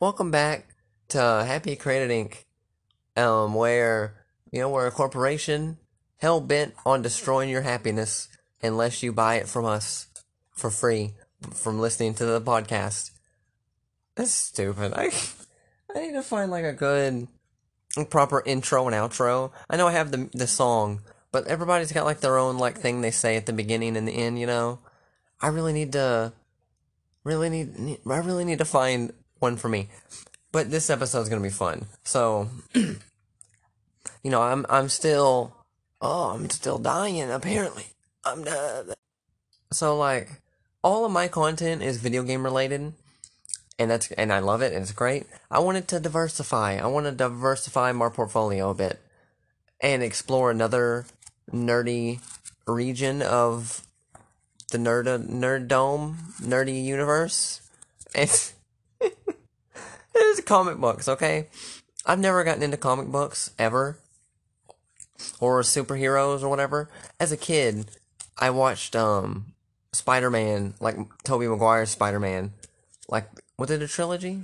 welcome back to Happy Created Inc. Um, where you know we're a corporation hell bent on destroying your happiness unless you buy it from us for free from listening to the podcast. That's stupid. I I need to find like a good proper intro and outro. I know I have the the song, but everybody's got like their own like thing they say at the beginning and the end, you know. I really need to really need, need I really need to find one for me. But this episode's to be fun. So you know, I'm I'm still oh, I'm still dying apparently. I'm dead. So like all of my content is video game related and that's and I love it and it's great. I wanted to diversify. I want to diversify my portfolio a bit and explore another nerdy region of the nerd nerd dome nerdy universe. It's it's comic books, okay? I've never gotten into comic books ever or superheroes or whatever. As a kid, I watched um Spider-Man, like Tobey Maguire's Spider-Man, like was it a trilogy?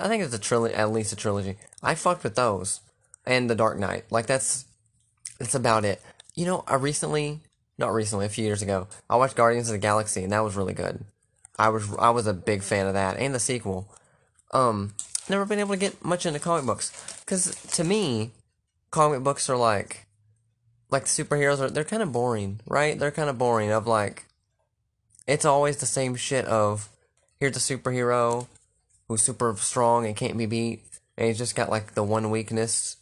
I think it's a trilogy, at least a trilogy. I fucked with those, and The Dark Knight. Like that's, that's about it. You know, I recently, not recently, a few years ago, I watched Guardians of the Galaxy, and that was really good. I was, I was a big fan of that, and the sequel. Um, never been able to get much into comic books, because to me, comic books are like, like superheroes are, they're kind of boring, right? They're kind of boring. Of like, it's always the same shit of here's a superhero who's super strong and can't be beat, and he's just got like the one weakness.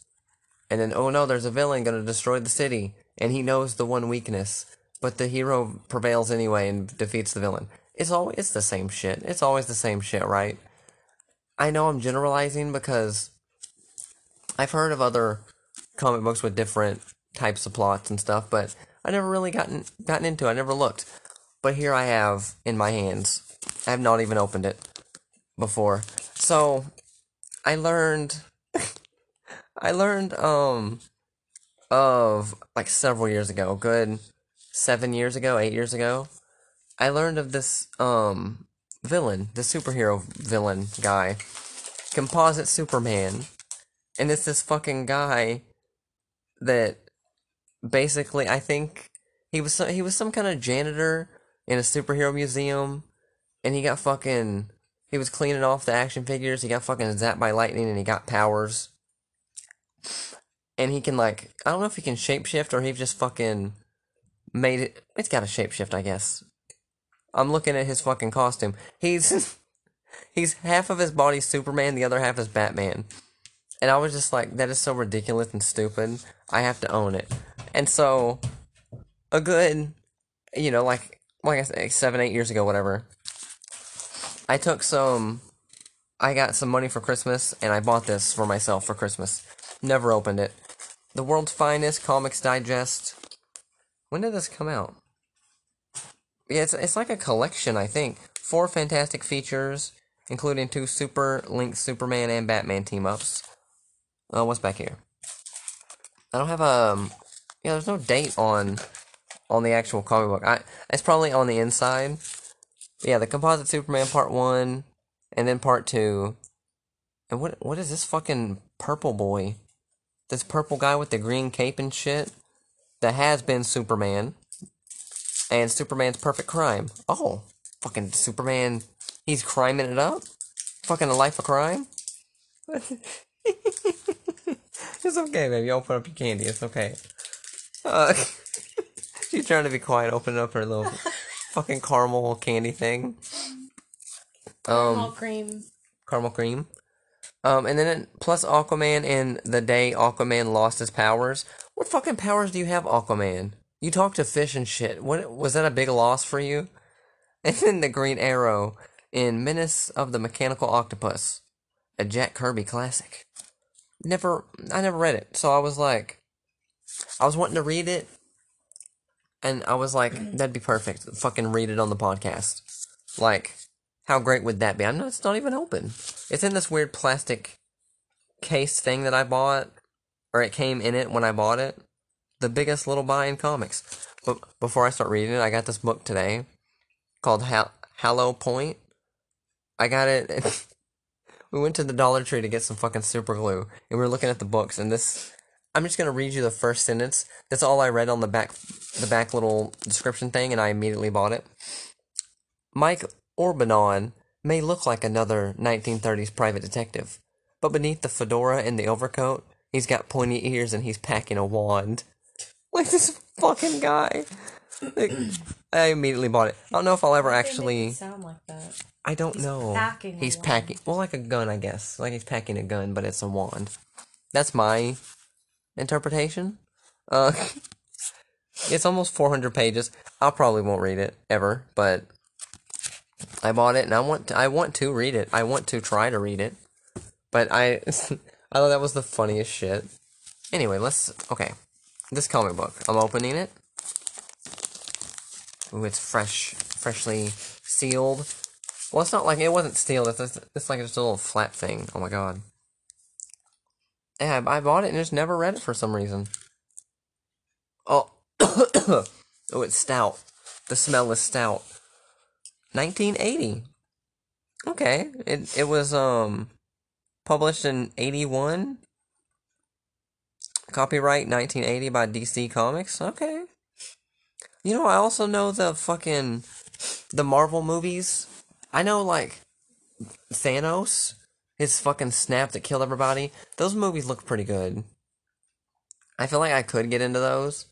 And then, oh no, there's a villain gonna destroy the city, and he knows the one weakness, but the hero prevails anyway and defeats the villain. It's always it's the same shit. It's always the same shit, right? I know I'm generalizing because I've heard of other comic books with different types of plots and stuff, but I never really gotten gotten into. it. I never looked. But here I have in my hands I have not even opened it before. So I learned I learned um of like several years ago, good 7 years ago, 8 years ago. I learned of this um villain, the superhero villain guy, Composite Superman. And it's this fucking guy that basically I think he was he was some kind of janitor in a superhero museum and he got fucking. He was cleaning off the action figures. He got fucking zapped by lightning, and he got powers. And he can like, I don't know if he can shapeshift or he just fucking made it. It's got a shapeshift, I guess. I'm looking at his fucking costume. He's he's half of his body Superman, the other half is Batman. And I was just like, that is so ridiculous and stupid. I have to own it. And so, a good, you know, like like I said, seven, eight years ago, whatever. I took some. I got some money for Christmas, and I bought this for myself for Christmas. Never opened it. The World's Finest Comics Digest. When did this come out? Yeah, it's it's like a collection, I think. Four fantastic features, including two super linked Superman and Batman team ups. Oh, what's back here? I don't have a. Um, yeah, there's no date on on the actual comic book. I it's probably on the inside yeah, the Composite Superman Part 1, and then Part 2. And what what is this fucking purple boy? This purple guy with the green cape and shit? That has been Superman. And Superman's Perfect Crime. Oh, fucking Superman, he's criming it up? Fucking a life of crime? it's okay, baby. Open up your candy. It's okay. Uh, she's trying to be quiet, opening up her little fucking caramel candy thing. Um, caramel cream. Caramel cream. Um, and then plus Aquaman and the day Aquaman lost his powers. What fucking powers do you have, Aquaman? You talk to fish and shit. What was that a big loss for you? And then the Green Arrow in Menace of the Mechanical Octopus, a Jack Kirby classic. Never, I never read it, so I was like, I was wanting to read it, and I was like, mm. that'd be perfect. Fucking read it on the podcast. Like, how great would that be? I'm not, it's not even open. It's in this weird plastic case thing that I bought, or it came in it when I bought it. The biggest little buy in comics. But before I start reading it, I got this book today called Hal- Hollow Point. I got it. we went to the Dollar Tree to get some fucking super glue, and we were looking at the books, and this. I'm just gonna read you the first sentence. That's all I read on the back, the back little description thing, and I immediately bought it. Mike Orbanon may look like another 1930s private detective, but beneath the fedora and the overcoat, he's got pointy ears and he's packing a wand. Like this fucking guy. Like, I immediately bought it. I don't know if I'll ever Why'd they make actually. sound like that. I don't He's know. packing a he's packing. Well, like a gun, I guess. Like he's packing a gun, but it's a wand. That's my interpretation. Uh, it's almost 400 pages. I probably won't read it ever, but I bought it and I want to, I want to read it. I want to try to read it, but I I thought that was the funniest shit. Anyway, let's okay. This comic book. I'm opening it. Ooh, it's fresh, freshly sealed. Well, it's not like it wasn't sealed. It's, it's, like just a little flat thing. Oh my god. Yeah, I, I bought it and just never read it for some reason. Oh, oh, it's stout. The smell is stout. 1980. Okay, it it was um published in 81. Copyright 1980 by DC Comics. Okay. You know, I also know the fucking the Marvel movies. I know like Thanos, his fucking snap that killed everybody. Those movies look pretty good. I feel like I could get into those,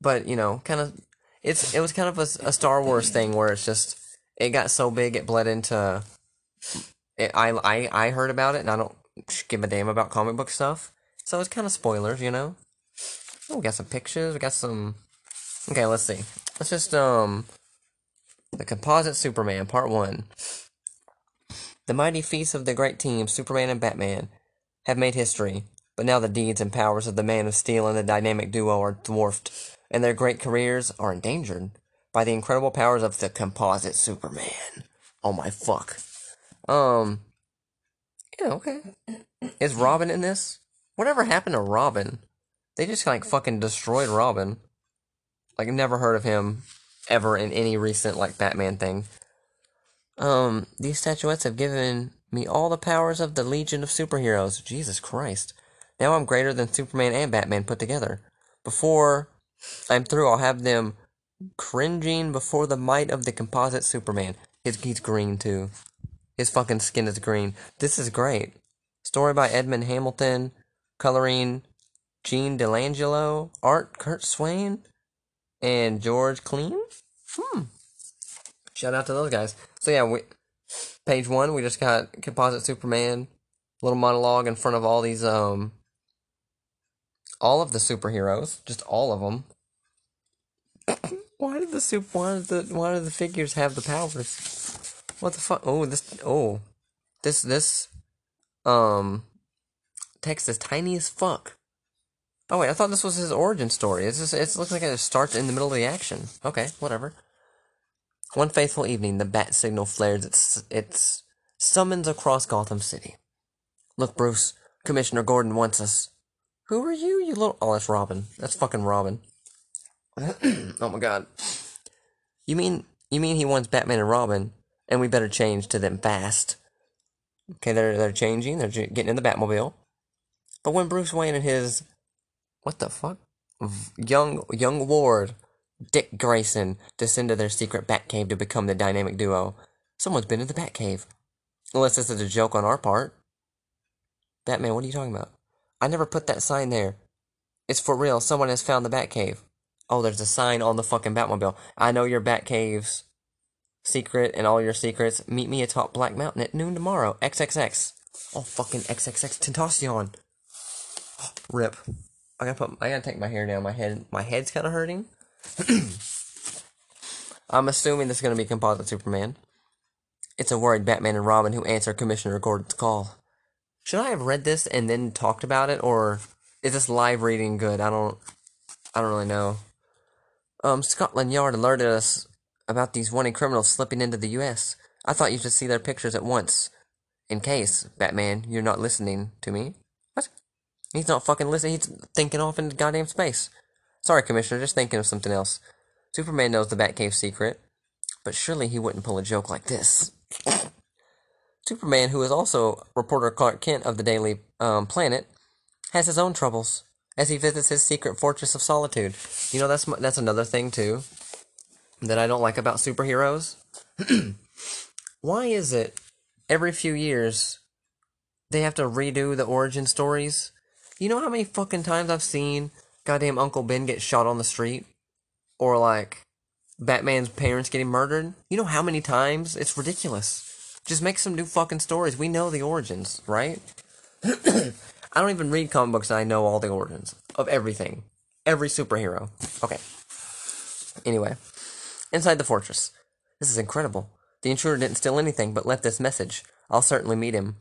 but you know, kind of, it's it was kind of a, a Star Wars thing where it's just it got so big it bled into. It, I I I heard about it and I don't give a damn about comic book stuff, so it's kind of spoilers, you know. Oh, we got some pictures. We got some. Okay, let's see. Let's just um, the composite Superman Part One. The mighty feats of the great team, Superman and Batman, have made history, but now the deeds and powers of the Man of Steel and the dynamic duo are dwarfed, and their great careers are endangered by the incredible powers of the composite Superman. Oh my fuck. Um. Yeah, okay. Is Robin in this? Whatever happened to Robin? They just like fucking destroyed Robin. Like never heard of him ever in any recent like Batman thing. Um, these statuettes have given me all the powers of the Legion of Superheroes. Jesus Christ. Now I'm greater than Superman and Batman put together. Before I'm through, I'll have them cringing before the might of the composite Superman. His, he's green too. His fucking skin is green. This is great. Story by Edmond Hamilton. Coloring Gene Delangelo. Art Kurt Swain. And George Klein. Hmm. Shout out to those guys. So yeah, we page one, we just got composite Superman, little monologue in front of all these um all of the superheroes, just all of them. why did the soup why did the why do the figures have the powers? What the fuck? Oh, this oh. This this um text is tiny as fuck. Oh wait, I thought this was his origin story. It's just it looks like it starts in the middle of the action. Okay, whatever. One faithful evening, the bat signal flares its its summons across Gotham City. Look, Bruce, Commissioner Gordon wants us. Who are you, you little? Oh, that's Robin. That's fucking Robin. oh my god. You mean you mean he wants Batman and Robin, and we better change to them fast? Okay, they're they're changing. They're getting in the Batmobile. But when Bruce Wayne and his what the fuck young young ward Dick Grayson descend to their secret Batcave to become the dynamic duo. Someone's been in the Batcave. Unless this is a joke on our part. Batman, what are you talking about? I never put that sign there. It's for real. Someone has found the Batcave. Oh, there's a sign on the fucking Batmobile. I know your Batcave's secret and all your secrets. Meet me atop Black Mountain at noon tomorrow. XXX. Oh, fucking XXX Tentacion. Rip. I gotta put. I gotta take my hair down. My head. My head's kind of hurting. I'm assuming this is gonna be composite Superman. It's a worried Batman and Robin who answer Commissioner Gordon's call. Should I have read this and then talked about it, or is this live reading good? I don't. I don't really know. Um, Scotland Yard alerted us about these wanted criminals slipping into the U.S. I thought you should see their pictures at once. In case, Batman, you're not listening to me. He's not fucking listening. He's thinking off into goddamn space. Sorry, Commissioner, just thinking of something else. Superman knows the Batcave secret, but surely he wouldn't pull a joke like this. Superman, who is also reporter Clark Kent of the Daily um, Planet, has his own troubles as he visits his secret fortress of solitude. You know, that's that's another thing too that I don't like about superheroes. Why is it every few years they have to redo the origin stories? You know how many fucking times I've seen goddamn Uncle Ben get shot on the street? Or like Batman's parents getting murdered? You know how many times? It's ridiculous. Just make some new fucking stories. We know the origins, right? I don't even read comic books and I know all the origins of everything. Every superhero. Okay. Anyway, inside the fortress. This is incredible. The intruder didn't steal anything but left this message. I'll certainly meet him.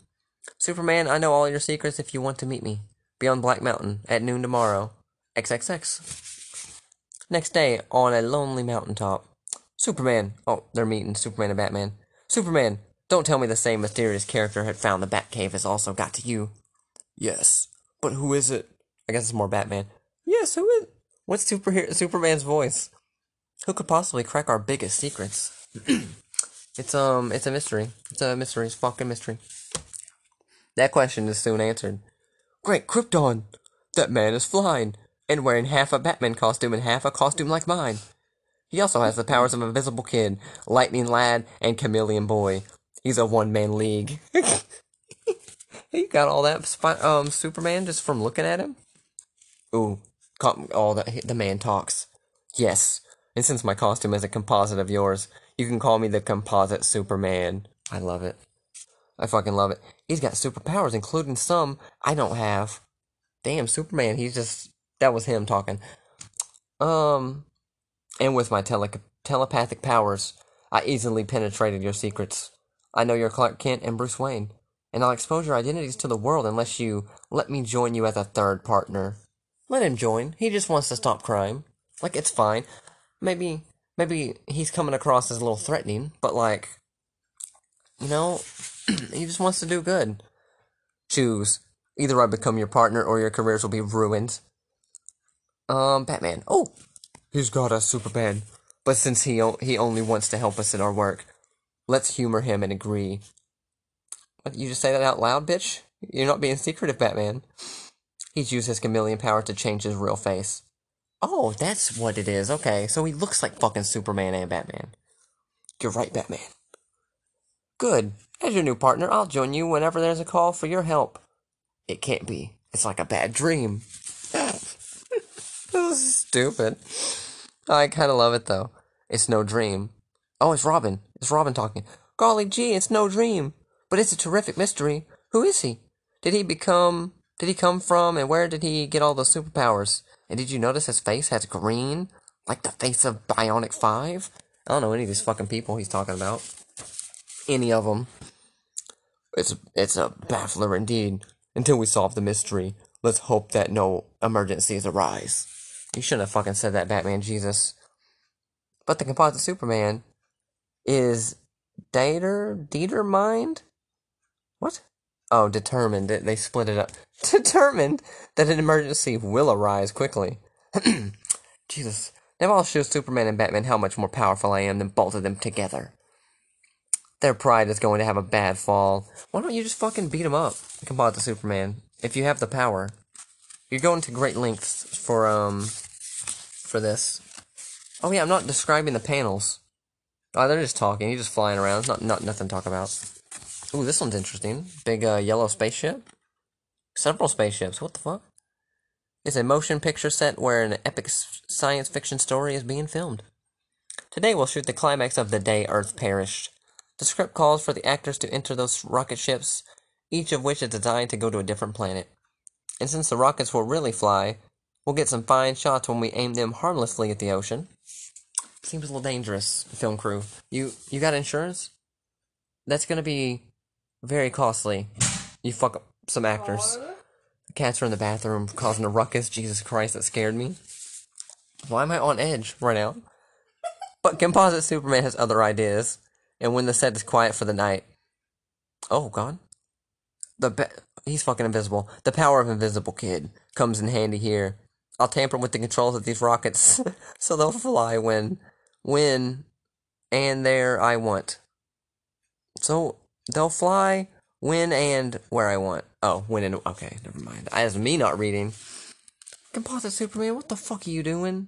Superman, I know all your secrets if you want to meet me. Be on Black Mountain at noon tomorrow. XXX. Next day, on a lonely mountaintop. Superman. Oh, they're meeting Superman and Batman. Superman, don't tell me the same mysterious character had found the Batcave has also got to you. Yes, but who is it? I guess it's more Batman. Yes, who is? What's Superman's voice? Who could possibly crack our biggest secrets? it's um, it's a mystery. It's a mystery. It's a fucking mystery. That question is soon answered. Great Krypton! That man is flying and wearing half a Batman costume and half a costume like mine. He also has the powers of Invisible Kid, Lightning Lad, and Chameleon Boy. He's a one-man league. he got all that um Superman just from looking at him. Ooh, all the the man talks. Yes, and since my costume is a composite of yours, you can call me the composite Superman. I love it. I fucking love it. He's got superpowers, including some I don't have. Damn, Superman, he's just. That was him talking. Um, and with my tele- telepathic powers, I easily penetrated your secrets. I know you're Clark Kent and Bruce Wayne, and I'll expose your identities to the world unless you let me join you as a third partner. Let him join. He just wants to stop crime. Like, it's fine. Maybe, maybe he's coming across as a little threatening, but like, you know, he just wants to do good. Choose. Either I become your partner or your careers will be ruined. Um, Batman. Oh, he's got us, Superman. But since he o- he only wants to help us in our work, let's humor him and agree. What, you just say that out loud, bitch? You're not being secretive, Batman. He's used his chameleon power to change his real face. Oh, that's what it is. Okay, so he looks like fucking Superman and Batman. You're right, Batman. Good. As your new partner, I'll join you whenever there's a call for your help. It can't be. It's like a bad dream. this is stupid. I kind of love it though. It's no dream. Oh, it's Robin. It's Robin talking. Golly gee, it's no dream. But it's a terrific mystery. Who is he? Did he become. Did he come from and where did he get all those superpowers? And did you notice his face has green? Like the face of Brainiac 5? I don't know any of these fucking people he's talking about. Any of them. It's, it's a baffler indeed. Until we solve the mystery, let's hope that no emergencies arise. You shouldn't have fucking said that, Batman Jesus. But the composite Superman is Dieter Dieter Mind? What? Oh, determined. They split it up. Determined that an emergency will arise quickly. Jesus. Now I'll show Superman and Batman how much more powerful I am than both of them together. Their pride is going to have a bad fall. Why don't you just fucking beat him up, Composite Superman? If you have the power. You're going to great lengths for, um, for this. Oh yeah, I'm not describing the panels. Oh, they're just talking. He's just flying around. It's not, not nothing to talk about. Ooh, this one's interesting. Big, uh, yellow spaceship. Several spaceships. What the fuck? It's a motion picture set where an epic science fiction story is being filmed. Today we'll shoot the climax of The Day Earth Perished. The script calls for the actors to enter those rocket ships, each of which is designed to go to a different planet. And since the rockets will really fly, we'll get some fine shots when we aim them harmlessly at the ocean. Seems a little dangerous, film crew. You you got insurance? That's gonna be very costly. You fuck up some actors. The cats are in the bathroom causing a ruckus. Jesus Christ, that scared me. Why am I on edge right now? But Composite Superman has other ideas, and when the set is quiet for the night, oh god, the he's fucking invisible. The power of Invisible Kid comes in handy here. I'll tamper with the controls of these rockets so they'll fly when, when, and there I want. So they'll fly when and where I want. Oh, when and okay, never mind. As me not reading. Composite Superman, what the fuck are you doing?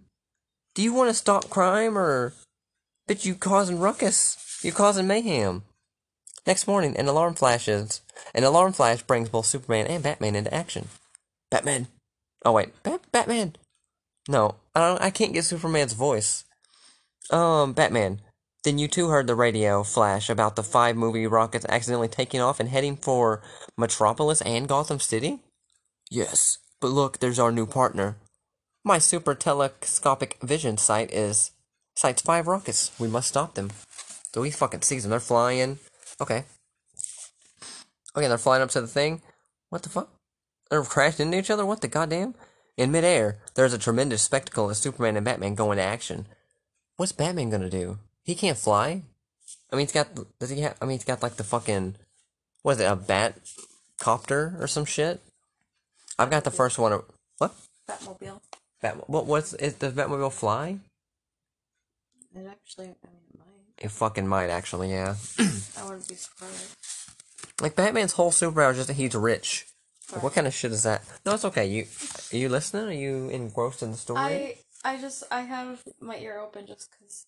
Do you want to stop crime or bitch you causing ruckus? You causing mayhem. Next morning, an alarm flashes. An alarm flash brings both Superman and Batman into action. Batman. Oh wait, Bat- Batman. No, I don't. I can't get Superman's voice. Um, Batman. Then you too heard the radio flash about the five movie rockets accidentally taking off and heading for Metropolis and Gotham City? Yes, but look, there's our new partner. My super telescopic vision sight is sights five rockets. We must stop them. So he fucking sees them. They're flying. Okay. Okay, they're flying up to the thing. What the fuck? They're crashing into each other? What the goddamn? In midair, there's a tremendous spectacle of Superman and Batman go into action. What's Batman gonna do? He can't fly. I mean, he's got. Does he have? I mean, he's got like the fucking. What is it? A bat copter or some shit? I've got the first one. What? Batmobile. Bat. What? What's? Is the Batmobile fly? It actually, I mean, it fucking might actually, yeah. I wouldn't be surprised. Like Batman's whole superpower is just that he's rich. Like, what kind of shit is that? No, it's okay. You are you listening? Are you engrossed in the story? I, I just, I have my ear open just because.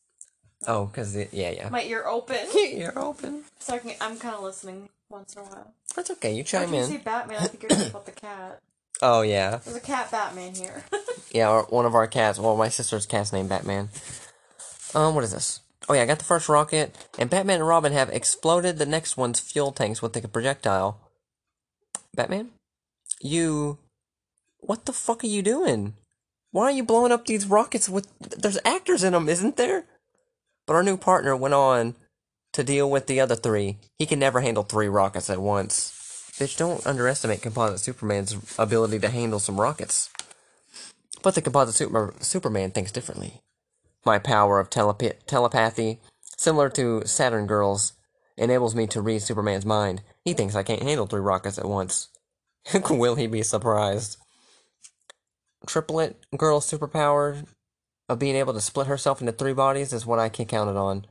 Oh, cause yeah, yeah. My ear open. You're open. so I can, I'm kind of listening once in a while. That's okay. You chime you see. Batman, I think you're talking about the cat. Oh yeah, There's a cat Batman here. yeah. Our, one of our cats. Well, my sister's cat's named Batman. Um, what is this? Oh yeah, I got the first rocket, and Batman and Robin have exploded the next one's fuel tanks with the projectile. Batman, you, what the fuck are you doing? Why are you blowing up these rockets with? There's actors in them, isn't there? But our new partner went on to deal with the other three. He can never handle three rockets at once. Bitch, don't underestimate Composite Superman's ability to handle some rockets. But the Composite Super- Superman thinks differently. My power of telepa- telepathy, similar to Saturn Girls, enables me to read Superman's mind. He thinks I can't handle three rockets at once. Will he be surprised? Triplet Girl's superpower of being able to split herself into three bodies is what I can count it on.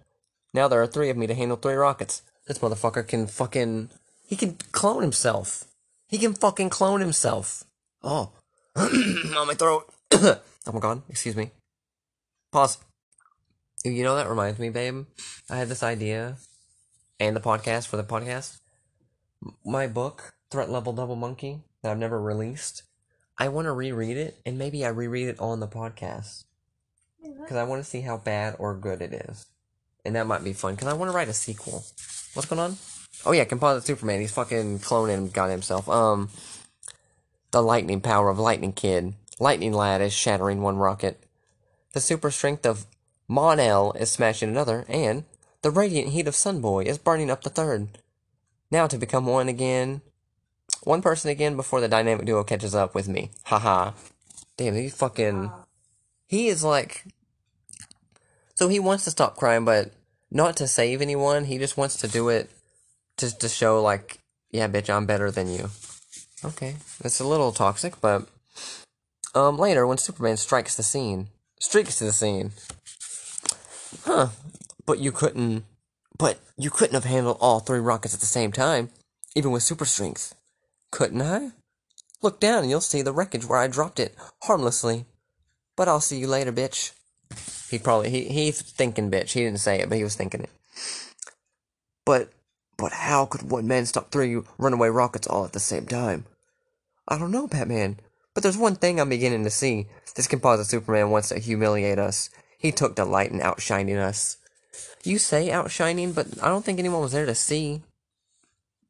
Now there are three of me to handle three rockets. This motherfucker can fucking. He can clone himself. He can fucking clone himself. Oh. on my throat. oh my god, excuse me. Pause. You know, that reminds me, babe. I had this idea and the podcast for the podcast. My book, Threat Level Double Monkey, that I've never released. I want to reread it, and maybe I reread it on the podcast because I want to see how bad or good it is, and that might be fun because I want to write a sequel. What's going on? Oh yeah, Composite Superman. He's fucking cloning God himself. Um, the lightning power of Lightning Kid. Lightning Lad is shattering one rocket. The super strength of Mon-El is smashing another, and the radiant heat of Sunboy is burning up the third. Now to become one again, one person again before the dynamic duo catches up with me. Haha. Damn, he fucking. He is like. So he wants to stop crime, but not to save anyone. He just wants to do it just to show, like, yeah, bitch, I'm better than you. Okay, that's a little toxic, but. Um, later, when Superman strikes the scene, streaks to the scene. Huh. But you couldn't. But you couldn't have handled all three rockets at the same time, even with super strength. Couldn't I? Look down and you'll see the wreckage where I dropped it, harmlessly. But I'll see you later, bitch. He probably he he's thinking bitch. He didn't say it, but he was thinking it. But but how could one man stop three runaway rockets all at the same time? I don't know, Batman. But there's one thing I'm beginning to see. This composite Superman wants to humiliate us. He took delight in outshining us. You say outshining, but I don't think anyone was there to see.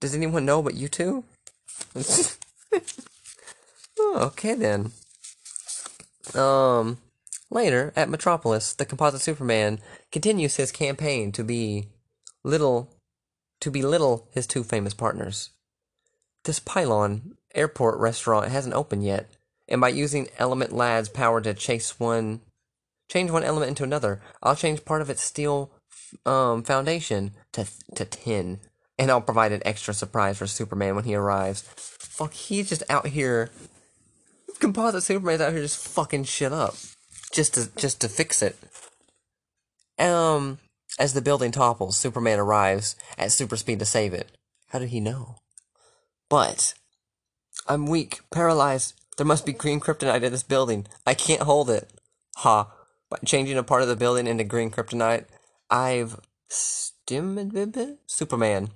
Does anyone know but you two? oh, okay then. Um, later at Metropolis, the composite Superman continues his campaign to be little, to belittle his two famous partners. This pylon airport restaurant hasn't opened yet, and by using Element Lad's power to chase one, change one element into another, I'll change part of its steel um, foundation to to tin, and I'll provide an extra surprise for Superman when he arrives. Fuck, he's just out here. Composite Superman's out here just fucking shit up, just to just to fix it. Um, as the building topples, Superman arrives at super speed to save it. How did he know? But I'm weak, paralyzed. There must be green kryptonite in this building. I can't hold it. Ha. By changing a part of the building into green kryptonite, I've stimmed Superman.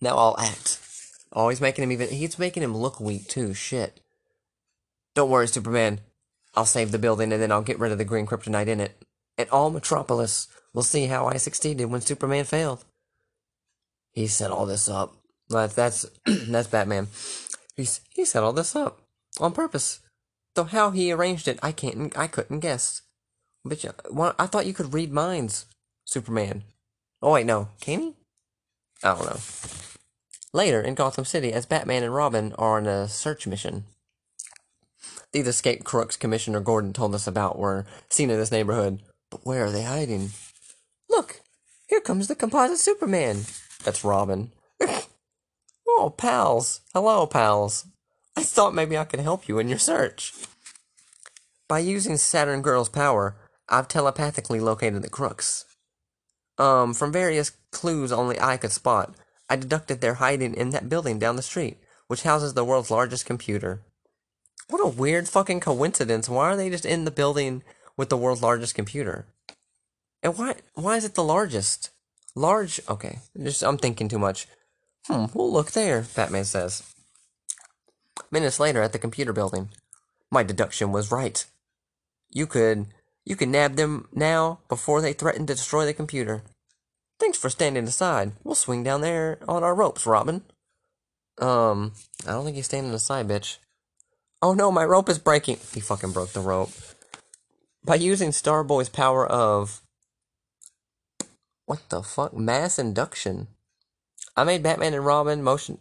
Now I'll act. Oh, he's making him even. He's making him look weak too. Shit. Don't worry, Superman. I'll save the building and then I'll get rid of the green kryptonite in it. And all Metropolis will see how I succeeded when Superman failed. He set all this up. That's that's that's Batman. He's he set all this up on purpose. Though how he arranged it, I can't. I couldn't guess. But you, well, I thought you could read minds, Superman. Oh wait, no, can he? I don't know. Later in Gotham City, as Batman and Robin are on a search mission. These escaped crooks Commissioner Gordon told us about were seen in this neighborhood. But where are they hiding? Look, here comes the composite Superman. That's Robin. oh, pals. Hello, pals. I thought maybe I could help you in your search. By using Saturn Girl's power, I've telepathically located the crooks. Um, from various clues only I could spot, I deducted they're hiding in that building down the street, which houses the world's largest computer. What a weird fucking coincidence. Why are they just in the building with the world's largest computer? And why why is it the largest? Large okay. Just I'm thinking too much. Hmm, well look there, Batman says. Minutes later at the computer building. My deduction was right. You could you could nab them now before they threaten to destroy the computer. Thanks for standing aside. We'll swing down there on our ropes, Robin. Um, I don't think he's standing aside, bitch. Oh no, my rope is breaking. He fucking broke the rope. By using Starboy's power of. What the fuck? Mass induction. I made Batman and Robin motion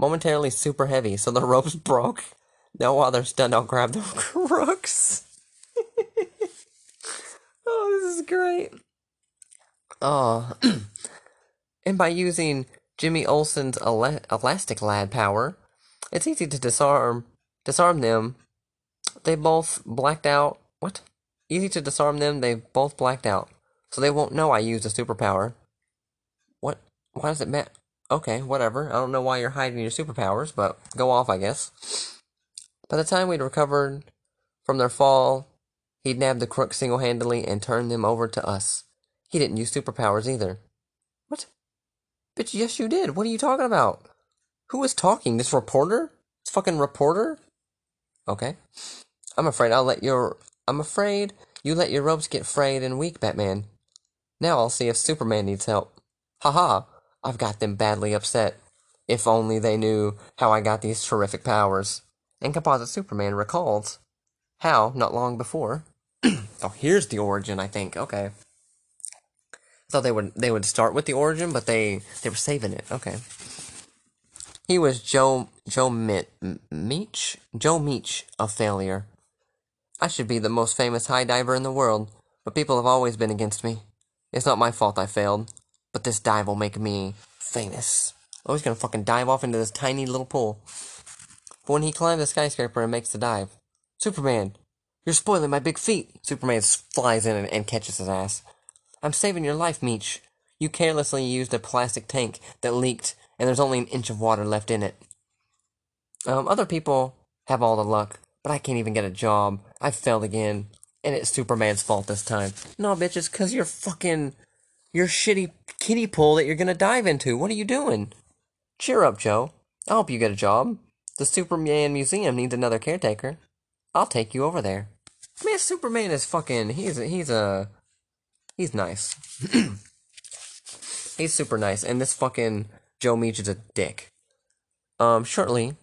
momentarily super heavy, so the ropes broke. Now while they're stunned, I'll grab the crooks. oh, this is great. Oh, and by using Jimmy Olsen's ele- elastic lad power, it's easy to disarm disarm them. They both blacked out. What? Easy to disarm them. They both blacked out, so they won't know I used a superpower. What? Why does it matter? Okay, whatever. I don't know why you're hiding your superpowers, but go off, I guess. By the time we'd recovered from their fall, he'd nabbed the crooks single handedly and turned them over to us. He didn't use superpowers either. What? Bitch, yes, you did. What are you talking about? Who is talking? This reporter? This fucking reporter? Okay. I'm afraid I'll let your. I'm afraid you let your ropes get frayed and weak, Batman. Now I'll see if Superman needs help. Haha, I've got them badly upset. If only they knew how I got these terrific powers. And Composite Superman recalls how, not long before. oh, here's the origin, I think. Okay I thought they would they would start with the origin, but they they were saving it. Okay. He was Joe Joe Mit, Meach Joe Meach a failure. I should be the most famous high diver in the world, but people have always been against me. It's not my fault I failed, but this dive will make me famous. Oh, he's gonna fucking dive off into this tiny little pool. But when he climbs the skyscraper and makes the dive, Superman, you're spoiling my big feet! Superman flies in and, and catches his ass. I'm saving your life, Meach. You carelessly used a plastic tank that leaked, and there's only an inch of water left in it. Um, other people have all the luck, but I can't even get a job. I failed again, and it's Superman's fault this time. No, bitch, it's because you're fucking. Your shitty kiddie pool that you're gonna dive into. What are you doing? Cheer up, Joe. I hope you get a job. The Superman Museum needs another caretaker. I'll take you over there. Man, Superman is fucking. He's he's a He's nice. He's super nice, and this fucking Joe Meach is a dick. Um, shortly,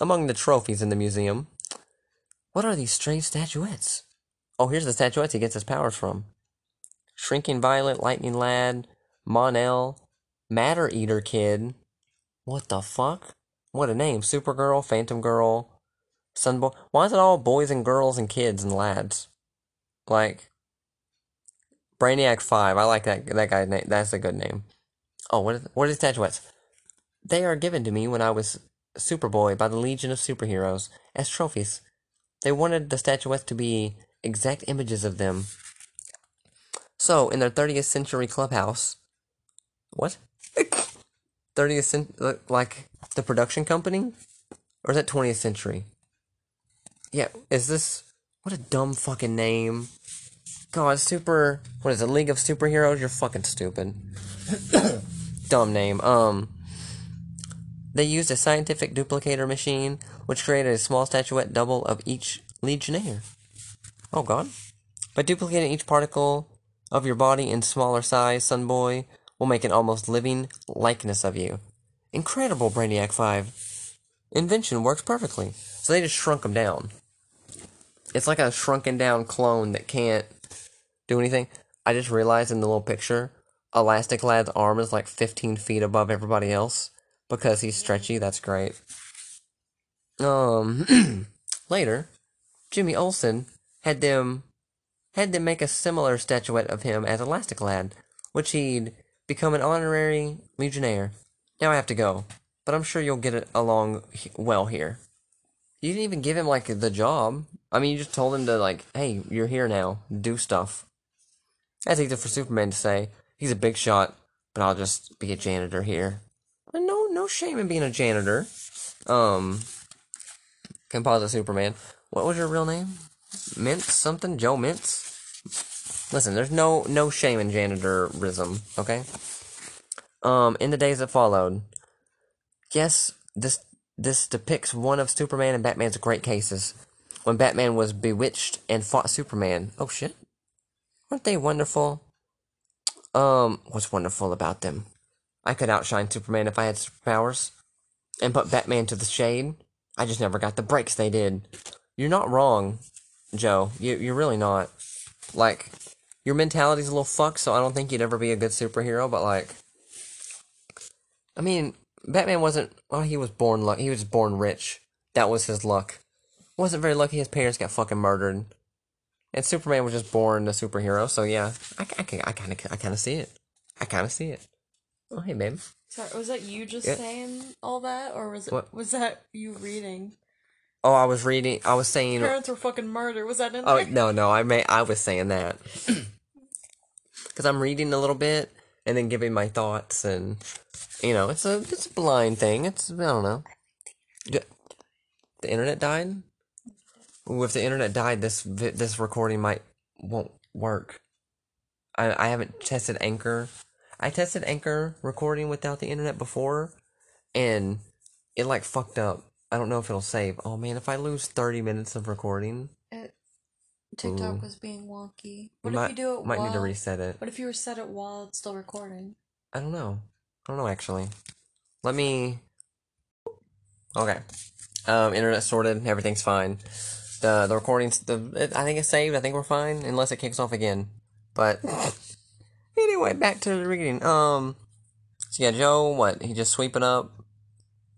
among the trophies in the museum, what are these strange statuettes? Oh, here's the statuettes he gets his powers from. Shrinking Violet, Lightning Lad, Mon-El, Matter Eater Kid. What the fuck? What a name. Supergirl, Phantom Girl, Sunboy. Why is it all boys and girls and kids and lads? Like, Brainiac Five. I like that that guy's name. That's a good name. Oh, what is what is statuettes? They are given to me when I was Superboy by the Legion of Superheroes as trophies. They wanted the statuettes to be exact images of them. So, in their 30th century clubhouse, what? 30th century, like the production company? Or is that 20th century? Yeah, is this. What a dumb fucking name. God, super. What is it? League of Superheroes? You're fucking stupid. dumb name. Um. They used a scientific duplicator machine, which created a small statuette double of each Legionnaire. Oh god. By duplicating each particle of your body in smaller size, Sunboy will make an almost living likeness of you. Incredible, Brainiac 5. Invention works perfectly. So they just shrunk him down. It's like a shrunken down clone that can't do anything. I just realized in the little picture, Elastic Lad's arm is like 15 feet above everybody else because he's stretchy. That's great. Um, later, Jimmy Olsen had them had to make a similar statuette of him as Elastic Lad, which he'd become an honorary Legionnaire. Now I have to go, but I'm sure you'll get it along well here. You didn't even give him like the job. I mean, you just told him to like, hey, you're here now, do stuff. That's easy for Superman to say. He's a big shot, but I'll just be a janitor here. And no, no shame in being a janitor. Um, composite Superman. What was your real name? Mintz something? Joe Mintz? Listen, there's no no shame in janitorism, okay? Um, in the days that followed, yes, this this depicts one of Superman and Batman's great cases. When Batman was bewitched and fought Superman. Oh shit. Weren't they wonderful? Um, what's wonderful about them? I could outshine Superman if I had superpowers. And put Batman to the shade. I just never got the breaks they did. You're not wrong, Joe. You, you're really not. Like, your mentality's a little fucked, so I don't think you'd ever be a good superhero, but like. I mean, Batman wasn't. Well, he was born luck. He was born rich. That was his luck. Wasn't very lucky. His parents got fucking murdered, and Superman was just born a superhero. So yeah, I, I, I kind of, I kind of see it. I kind of see it. Oh hey, babe. Sorry, was that you just Yeah. saying all that, or was it What? was that you reading? Oh, I was reading. I was saying. Parents were fucking murdered. Was that in Oh there? no, no, I may I was saying that because I'm reading a little bit and then giving my thoughts, and you know, it's a it's a blind thing. It's I don't know. The internet died. Ooh, if the internet died, this this recording might won't work. I I haven't tested Anchor. I tested Anchor recording without the internet before, and it like fucked up. I don't know if it'll save. Oh man, if I lose thirty minutes of recording. It, TikTok Ooh. was being wonky. What might, if you do it might while? need to reset it. What if you reset it while it's still recording? I don't know. I don't know actually. Let me. Okay. Um, internet sorted. Everything's fine. The the recordings. The it, I think it's saved. I think we're fine unless it kicks off again. But anyway, back to the reading. Um. So yeah, Joe. What he just sweeping up.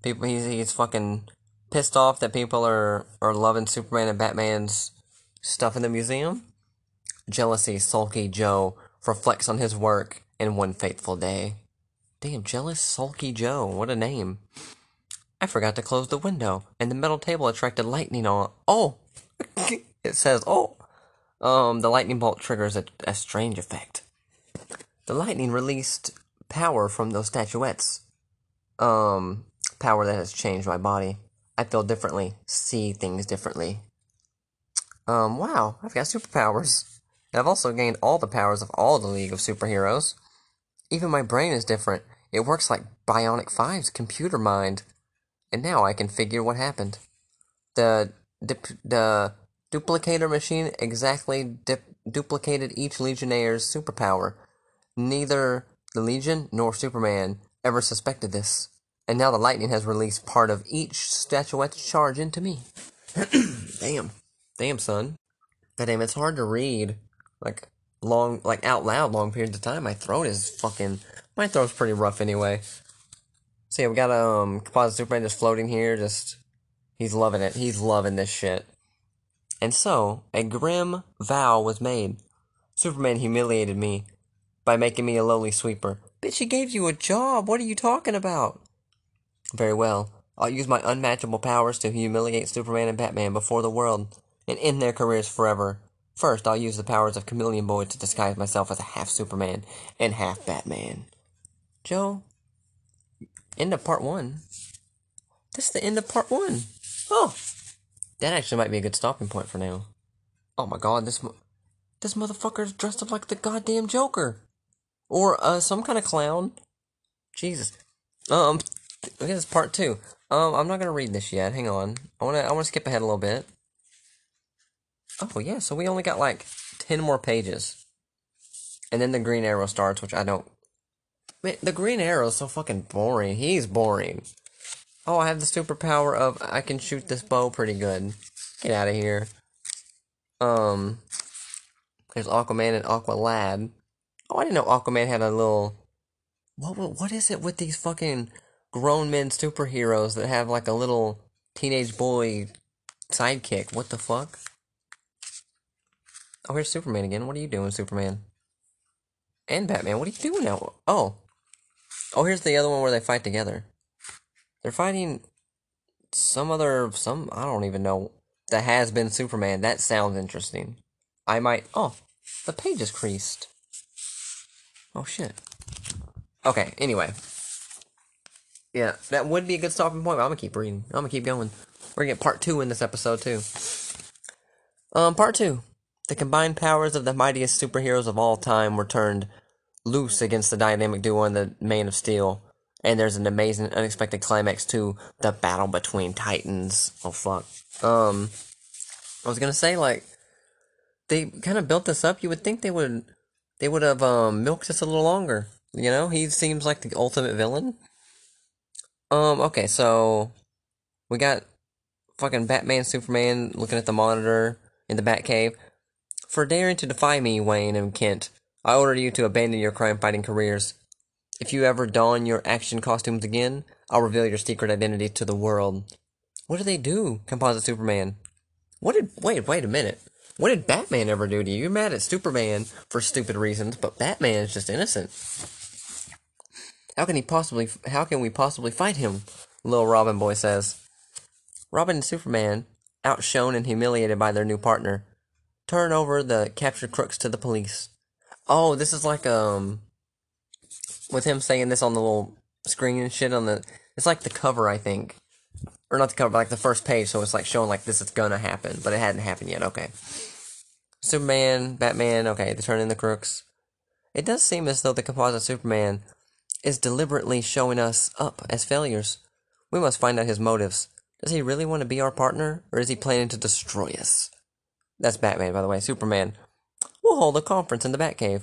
People. He's he's fucking pissed off that people are are loving Superman and Batman's stuff in the museum. Jealousy, sulky Joe reflects on his work in one fateful day. Damn, jealous, sulky Joe. What a name. I forgot to close the window, and the metal table attracted lightning on. Oh! it says, oh! Um, the lightning bolt triggers a, a strange effect. The lightning released power from those statuettes. Um, power that has changed my body. I feel differently, see things differently. Um, wow, I've got superpowers. And I've also gained all the powers of all the League of Superheroes. Even my brain is different. It works like Brainiac 5's computer mind. And now I can figure what happened. The dip, the duplicator machine exactly dip, duplicated each Legionnaire's superpower. Neither the Legion nor Superman ever suspected this. And now the lightning has released part of each statuette's charge into me. Damn. Damn, son. Damn, it's hard to read like long, like out loud, long periods of time. My throat is fucking. My throat's pretty rough anyway. So yeah, we got um composite Superman just floating here. Just he's loving it. He's loving this shit. And so a grim vow was made. Superman humiliated me by making me a lowly sweeper. Bitch, he gave you a job. What are you talking about? Very well. I'll use my unmatchable powers to humiliate Superman and Batman before the world and end their careers forever. First, I'll use the powers of Chameleon Boy to disguise myself as a half Superman and half Batman. Joe, end of part one. This is the end of part one. Oh, that actually might be a good stopping point for now. Oh my god, this this motherfucker's dressed up like the goddamn Joker, or uh some kind of clown. Jesus. Um, I at this part two. Um, I'm not gonna read this yet. Hang on. I wanna I wanna skip ahead a little bit. Oh yeah, so we only got like ten more pages, and then the Green Arrow starts, which I don't. Man, the Green Arrow is so fucking boring. He's boring. Oh, I have the superpower of I can shoot this bow pretty good. Get out of here. Um, there's Aquaman and Aqualad. Oh, I didn't know Aquaman had a little. What what what is it with these fucking grown men superheroes that have like a little teenage boy sidekick? What the fuck? Oh, here's Superman again. What are you doing, Superman? And Batman. What are you doing now? Oh, oh, here's the other one where they fight together. They're fighting some other some I don't even know that has been Superman. That sounds interesting. I might. Oh, the page is creased. Oh shit. Okay. Anyway. Yeah, that would be a good stopping point. But I'm gonna keep reading. I'm gonna keep going. We're gonna get part two in this episode too. Um, part two. The combined powers of the mightiest superheroes of all time were turned loose against the dynamic duo and the Man of Steel. And there's an amazing, unexpected climax to the battle between Titans. Oh fuck. Um, I was gonna say like they kind of built this up. You would think they would they would have um milked this a little longer. You know, he seems like the ultimate villain. Um, okay, so we got fucking Batman, Superman looking at the monitor in the Batcave. For daring to defy me, Wayne and Kent, I order you to abandon your crime fighting careers. If you ever don your action costumes again, I'll reveal your secret identity to the world. What did they do, Composite Superman? What did. Wait, wait a minute. What did Batman ever do to you? You're mad at Superman for stupid reasons, but Batman is just innocent. How can he possibly. How can we possibly fight him? Little Robin Boy says. Robin and Superman, outshone and humiliated by their new partner, turn over the captured crooks to the police. Oh, this is like um with him saying this on the little screen and shit on the it's like the cover I think. Or not the cover, but like the first page, so it's like showing like this is gonna happen, but it hadn't happened yet, okay. Superman, Batman, okay, they turn in the crooks. It does seem as though the composite Superman is deliberately showing us up as failures. We must find out his motives. Does he really want to be our partner, or is he planning to destroy us? That's Batman, by the way. Superman. We'll hold a conference in the Batcave,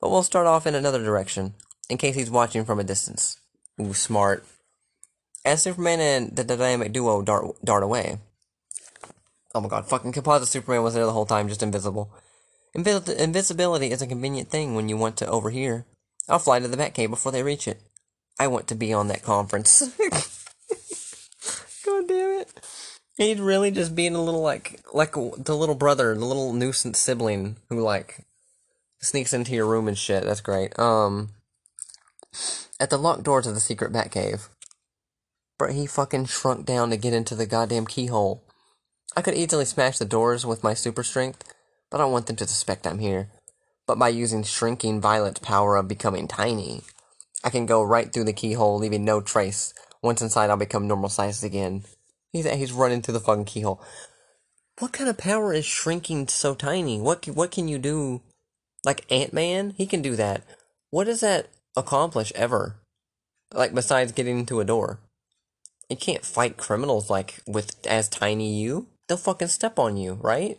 but we'll start off in another direction, in case he's watching from a distance. Ooh, smart. As Superman and the dynamic duo dart, dart away. Oh my god, fucking composite Superman was there the whole time, just invisible. Invis- invisibility is a convenient thing when you want to overhear. I'll fly to the Batcave before they reach it. I want to be on that conference. God damn it. He'd really just being a little like like the little brother, the little nuisance sibling who like sneaks into your room and shit. That's great. Um at the locked doors of the secret Batcave. But he fucking shrunk down to get into the goddamn keyhole. I could easily smash the doors with my super strength, but I don't want them to suspect I'm here. But by using shrinking Violet's power of becoming tiny, I can go right through the keyhole, leaving no trace. Once inside, I'll become normal sized again. He's he's running through the fucking keyhole. What kind of power is shrinking so tiny? What what can you do? Like Ant Man, he can do that. What does that accomplish ever? Like besides getting into a door, you can't fight criminals like with as tiny you. They'll fucking step on you, right?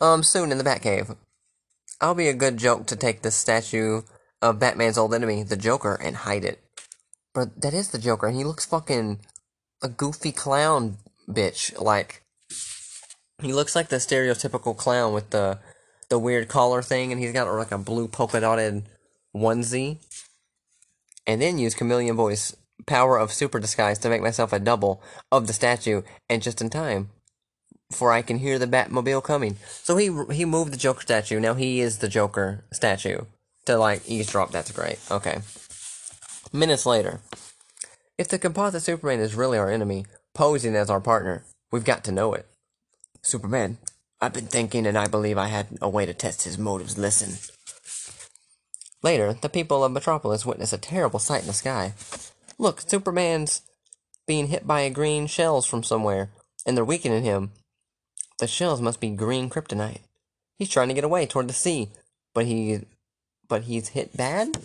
Um, soon in the Batcave, I'll be a good joke to take this statue of Batman's old enemy, the Joker, and hide it. But that is the Joker, and he looks fucking a goofy clown bitch. Like he looks like the stereotypical clown with the the weird collar thing, and he's got like a blue polka dotted onesie. And then use chameleon voice power of super disguise to make myself a double of the statue, and just in time, for I can hear the Batmobile coming. So he he moved the Joker statue. Now he is the Joker statue to like eavesdrop. That's great. Okay. Minutes later, if the composite Superman is really our enemy, posing as our partner, we've got to know it. Superman, I've been thinking, and I believe I had a way to test his motives. Listen. Later, the people of Metropolis witness a terrible sight in the sky. Look, Superman's being hit by green shells from somewhere, and they're weakening him. The shells must be green kryptonite. He's trying to get away toward the sea, but he, but he's hit bad.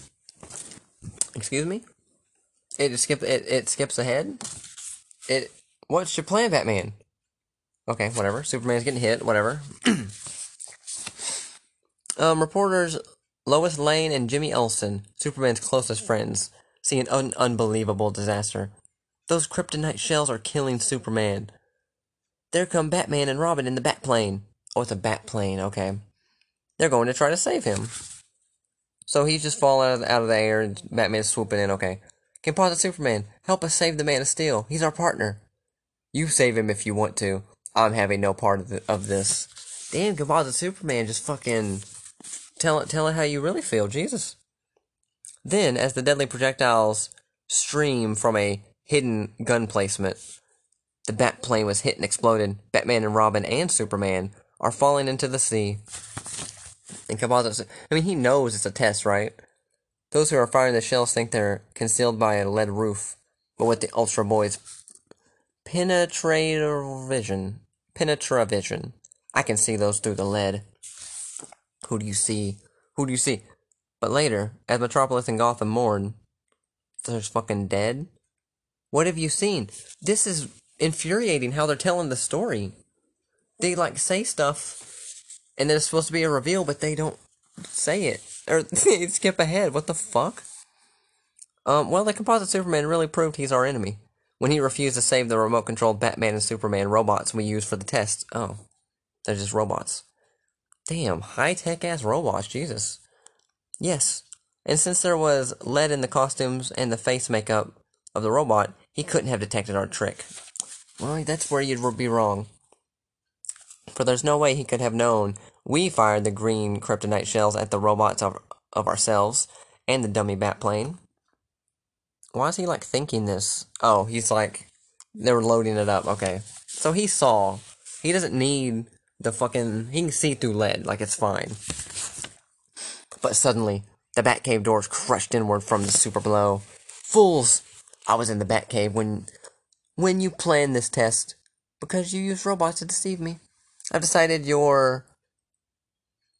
Excuse me. It just skip. It, it skips ahead. It. What's your plan, Batman? Okay, whatever. Superman's getting hit. Whatever. um, reporters Lois Lane and Jimmy Olsen, Superman's closest friends, see an un- unbelievable disaster. Those kryptonite shells are killing Superman. There come Batman and Robin in the Batplane. Oh, it's a Batplane. Okay. They're going to try to save him. So he's just falling out of, out of the air, and Batman's swooping in. Okay. Composite Superman, help us save the Man of Steel. He's our partner. You save him if you want to. I'm having no part of, the, of this. Damn, Composite Superman just fucking tell it, tell it how you really feel, Jesus. Then, as the deadly projectiles stream from a hidden gun placement, the bat plane was hit and exploded. Batman and Robin and Superman are falling into the sea. And Composite, I mean, he knows it's a test, right? Those who are firing the shells think they're concealed by a lead roof, but with the Ultra Boy's penetrator vision, penetra vision, I can see those through the lead. Who do you see? Who do you see? But later, as Metropolis and Gotham mourn, there's fucking dead. What have you seen? This is infuriating how they're telling the story. They like say stuff, and then it's supposed to be a reveal, but they don't say it or they skip ahead. What the fuck? Um, well, the composite Superman really proved he's our enemy when he refused to save the remote-controlled Batman and Superman robots we used for the test. Oh, they're just robots. Damn, high-tech ass robots, Jesus. Yes, and since there was lead in the costumes and the face makeup of the robot, he couldn't have detected our trick. Well, that's where you'd be wrong. For there's no way he could have known we fired the green kryptonite shells at the robots of, of ourselves and the dummy bat plane. Why is he like thinking this? Oh, he's like they were loading it up. Okay. So he saw. He doesn't need the fucking he can see through lead, like it's fine. But suddenly, the Batcave doors crushed inward from the super blow. Fools! I was in the Batcave when when you planned this test because you used robots to deceive me. I've decided you're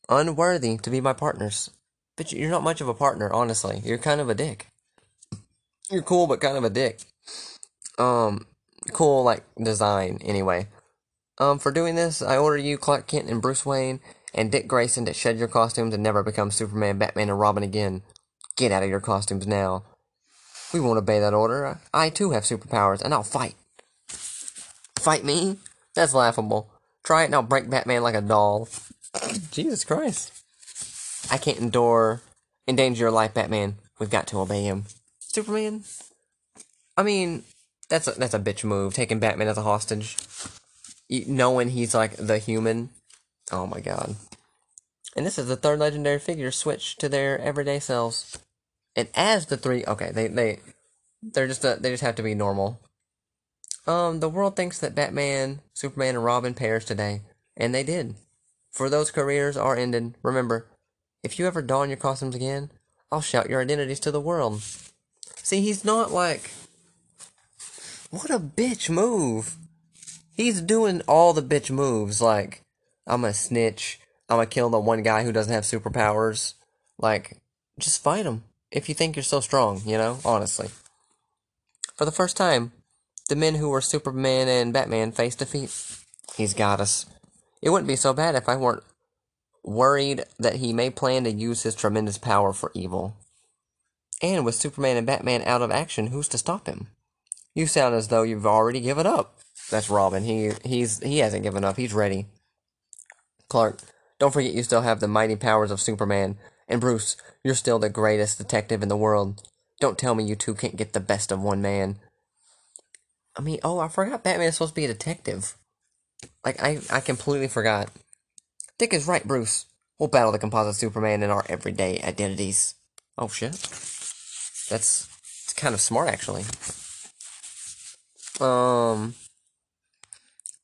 unworthy to be my partners. But you're not much of a partner, honestly. You're kind of a dick. You're cool, but kind of a dick. Um, cool, like, design, anyway. Um, for doing this, I order you, Clark Kent and Bruce Wayne, and Dick Grayson to shed your costumes and never become Superman, Batman, and Robin again. Get out of your costumes now. We won't obey that order. I too have superpowers, and I'll fight. Fight me? That's laughable. Try it and I'll break Batman like a doll. Jesus Christ. I can't endure endanger your life, Batman. We've got to obey him. Superman? I mean, that's a, that's a bitch move, taking Batman as a hostage. You, knowing he's like the human. Oh my god. And this is the third legendary figure switched to their everyday selves. And as the three okay, they they they're just a, they just have to be normal. Um, the world thinks that Batman, Superman, and Robin perished today, and they did. For those careers are ended, remember, if you ever don your costumes again, I'll shout your identities to the world. See, he's not like. What a bitch move! He's doing all the bitch moves, like, I'm gonna snitch, I'm gonna kill the one guy who doesn't have superpowers. Like, just fight him if you think you're so strong, you know? Honestly. For the first time, the men who were Superman and Batman face defeat. He's got us. It wouldn't be so bad if I weren't worried that he may plan to use his tremendous power for evil. And with Superman and Batman out of action, who's to stop him? You sound as though you've already given up. That's Robin. He he's he hasn't given up. He's ready. Clark, don't forget you still have the mighty powers of Superman. And Bruce, you're still the greatest detective in the world. Don't tell me you two can't get the best of one man. I mean, oh, I forgot Batman is supposed to be a detective. Like, I, I completely forgot. Dick is right, Bruce. We'll battle the composite Superman in our everyday identities. Oh, shit. That's it's kind of smart, actually. Um,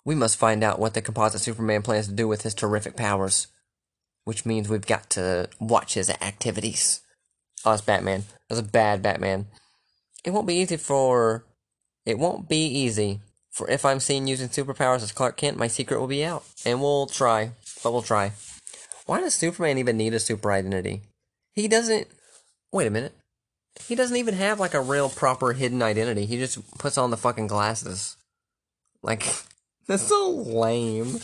we must find out what the composite Superman plans to do with his terrific powers. Which means we've got to watch his activities. Oh, it's Batman. That's a bad Batman. It won't be easy for. It won't be easy for if I'm seen using superpowers as Clark Kent. My secret will be out, and we'll try, but we'll try. Why does Superman even need a super identity? He doesn't. Wait a minute. He doesn't even have like a real proper hidden identity. He just puts on the fucking glasses. Like, that's so lame.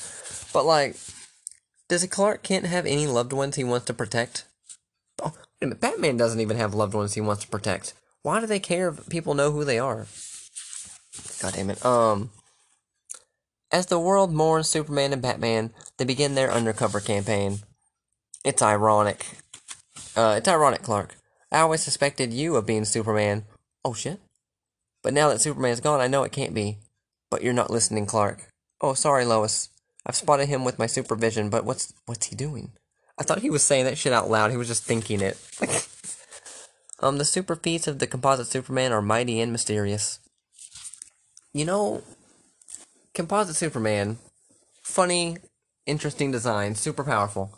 But like, does Clark Kent have any loved ones he wants to protect? Oh. Batman doesn't even have loved ones he wants to protect. Why do they care if people know who they are? God damn it. Um, as the world mourns Superman and Batman, they begin their undercover campaign. It's ironic. Uh, it's ironic, Clark. I always suspected you of being Superman. Oh shit. But now that Superman's gone, I know it can't be. But you're not listening, Clark. Oh, sorry, Lois. I've spotted him with my supervision, but what's what's he doing? I thought he was saying that shit out loud. He was just thinking it. um, the super feats of the composite Superman are mighty and mysterious. You know, composite Superman, funny, interesting design, super powerful.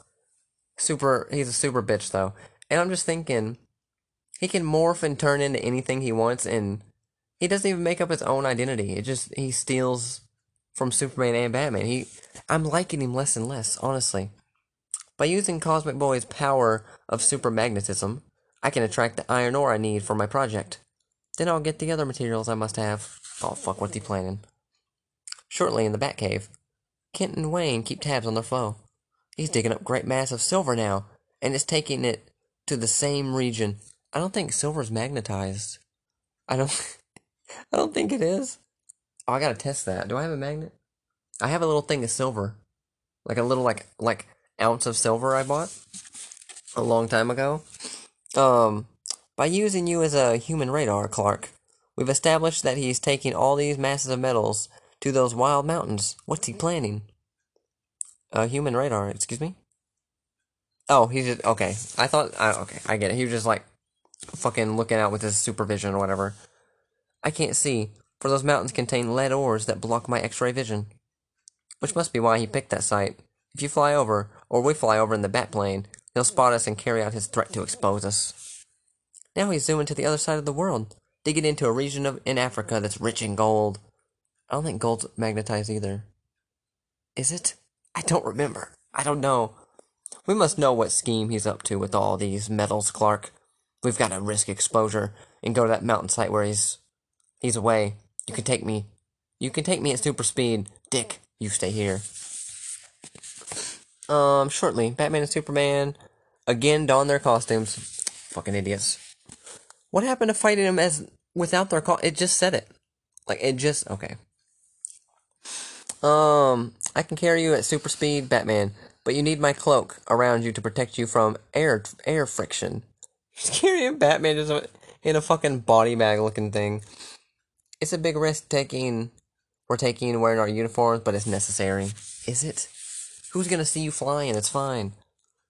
Super, he's a super bitch though. And I'm just thinking, he can morph and turn into anything he wants, and he doesn't even make up his own identity. It just he steals from Superman and Batman. He, I'm liking him less and less, honestly. By using Cosmic Boy's power of super magnetism, I can attract the iron ore I need for my project. Then I'll get the other materials I must have. Oh fuck, what's he planning? Shortly in the Batcave, Kent and Wayne keep tabs on their foe. He's digging up great mass of silver now, and is taking it to the same region. I don't think silver's magnetized. I don't I don't think it is. Oh, I gotta test that. Do I have a magnet? I have a little thing of silver. Like a little like like ounce of silver I bought a long time ago. Um by using you as a human radar, Clark, we've established that he's taking all these masses of metals to those wild mountains. What's he planning? A human radar, excuse me? Oh, he's just okay. I thought I okay, I get it. He was just like fucking looking out with his supervision or whatever. I can't see, for those mountains contain lead ores that block my X-ray vision. Which must be why he picked that site. If you fly over, or we fly over in the bat plane, he'll spot us and carry out his threat to expose us. Now he's zooming to the other side of the world, digging into a region of in Africa that's rich in gold. I don't think gold's magnetized either. Is it? I don't remember. I don't know. We must know what scheme he's up to with all these metals, Clark. We've got to risk exposure and go to that mountain site where he's he's away. You can take me. You can take me at super speed. Dick, you stay here. Um, shortly, Batman and Superman again don their costumes. Fucking idiots. What happened to fighting them as without their co- It just said it. Like it just okay. Um, I can carry you at super speed, Batman, but you need my cloak around you to protect you from air air friction. He's carrying Batman just in a fucking body bag looking thing. It's a big risk taking we're taking wearing our uniforms, but it's necessary. Is it? Who's gonna see you flying? It's fine.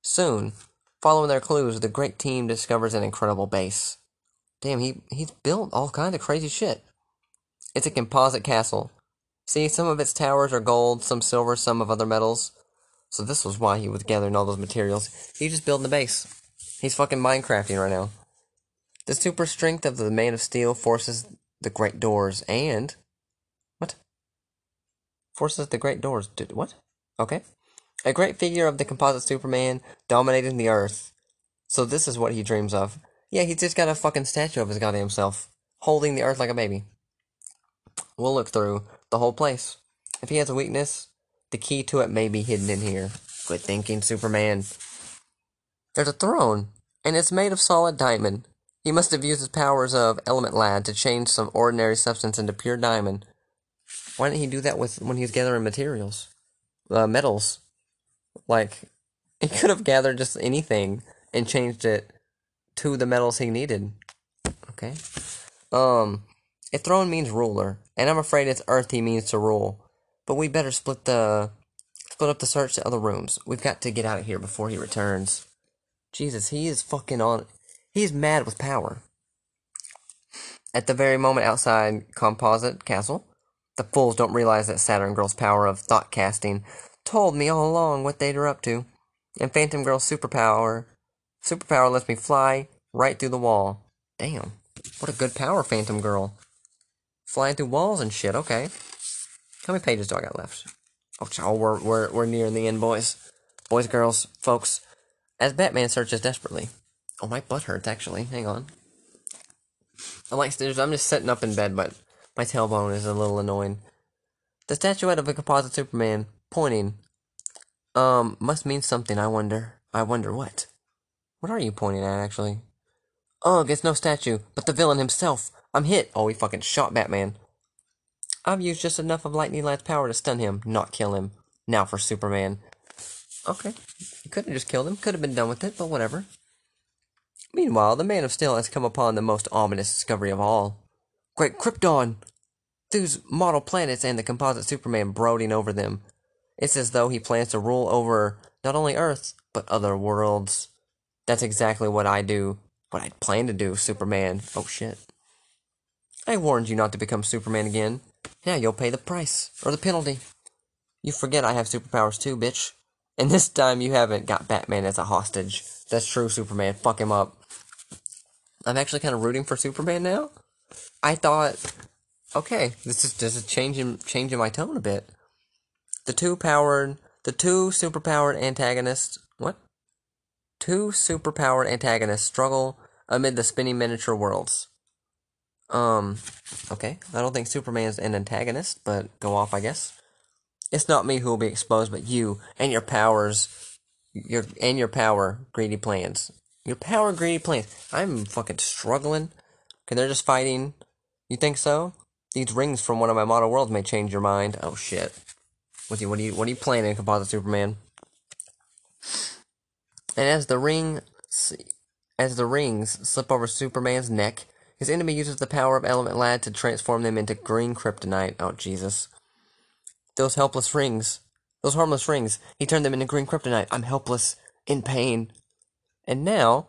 Soon, following their clues, the great team discovers an incredible base. Damn, he he's built all kinds of crazy shit. It's a composite castle. See, some of its towers are gold, some silver, some of other metals. So this was why he was gathering all those materials. He's just building the base. He's fucking Minecrafting right now. The super strength of the Man of Steel forces the great doors and what? Forces the great doors. Did what? Okay. A great figure of the composite Superman dominating the earth. So this is what he dreams of. Yeah, he's just got a fucking statue of his goddamn self, holding the earth like a baby. We'll look through the whole place. If he has a weakness, the key to it may be hidden in here. Good thinking, Superman. There's a throne, and it's made of solid diamond. He must have used his powers of Element Lad to change some ordinary substance into pure diamond. Why didn't he do that with when he was gathering materials, uh, metals? Like, he could have gathered just anything and changed it to the metals he needed. Okay. Um, a throne means ruler, and I'm afraid it's Earth he means to rule. But we better split the split up the search to other rooms. We've got to get out of here before he returns. Jesus, he is fucking on. He's mad with power. At the very moment outside Composite Castle, the fools don't realize that Saturn Girl's power of thought casting told me all along what they'd are up to. And Phantom Girl's superpower superpower lets me fly, right through the wall. Damn. What a good power, Phantom Girl. Flying through walls and shit, okay. How many pages do I got left? Oh, oh we're, we're, we're nearing the end, boys. Boys, girls, folks. As Batman searches desperately. Oh, my butt hurts, actually. Hang on. I'm like, I'm just sitting up in bed, but my tailbone is a little annoying. The statuette of a composite Superman, pointing, um, must mean something, I wonder. I wonder what. What are you pointing at, actually? Ugh, it's no statue, but the villain himself. I'm hit. Oh, he fucking shot Batman. I've used just enough of Lightning Lad's power to stun him, not kill him. Now for Superman. Okay. You could have just killed him. Could have been done with it, but whatever. Meanwhile, the Man of Steel has come upon the most ominous discovery of all. Great Krypton! Those model planets and the composite Superman brooding over them. It's as though he plans to rule over not only Earth, but other worlds. That's exactly what I do. What I plan to do, Superman. Oh shit. I warned you not to become Superman again. Now you'll pay the price, or the penalty. You forget I have superpowers too, bitch. And this time you haven't got Batman as a hostage. That's true, Superman. Fuck him up. I'm actually kind of rooting for Superman now. I thought, okay, this is just a changing changing my tone a bit. The two powered, the two superpowered antagonists. What? Two superpowered antagonists struggle amid the spinning miniature worlds. Um, okay. I don't think Superman's an antagonist, but go off, I guess. It's not me who will be exposed, but you and your powers, your and your power greedy plans. Your power greedy plans. I'm fucking struggling. Okay, they're just fighting. You think so? These rings from one of my model worlds may change your mind. Oh shit. What you what do you what are you planning, Composite Superman? And as the ring as the rings slip over Superman's neck, his enemy uses the power of Element Lad to transform them into green kryptonite. Oh Jesus. Those helpless rings. Those harmless rings. He turned them into green kryptonite. I'm helpless. In pain. And now,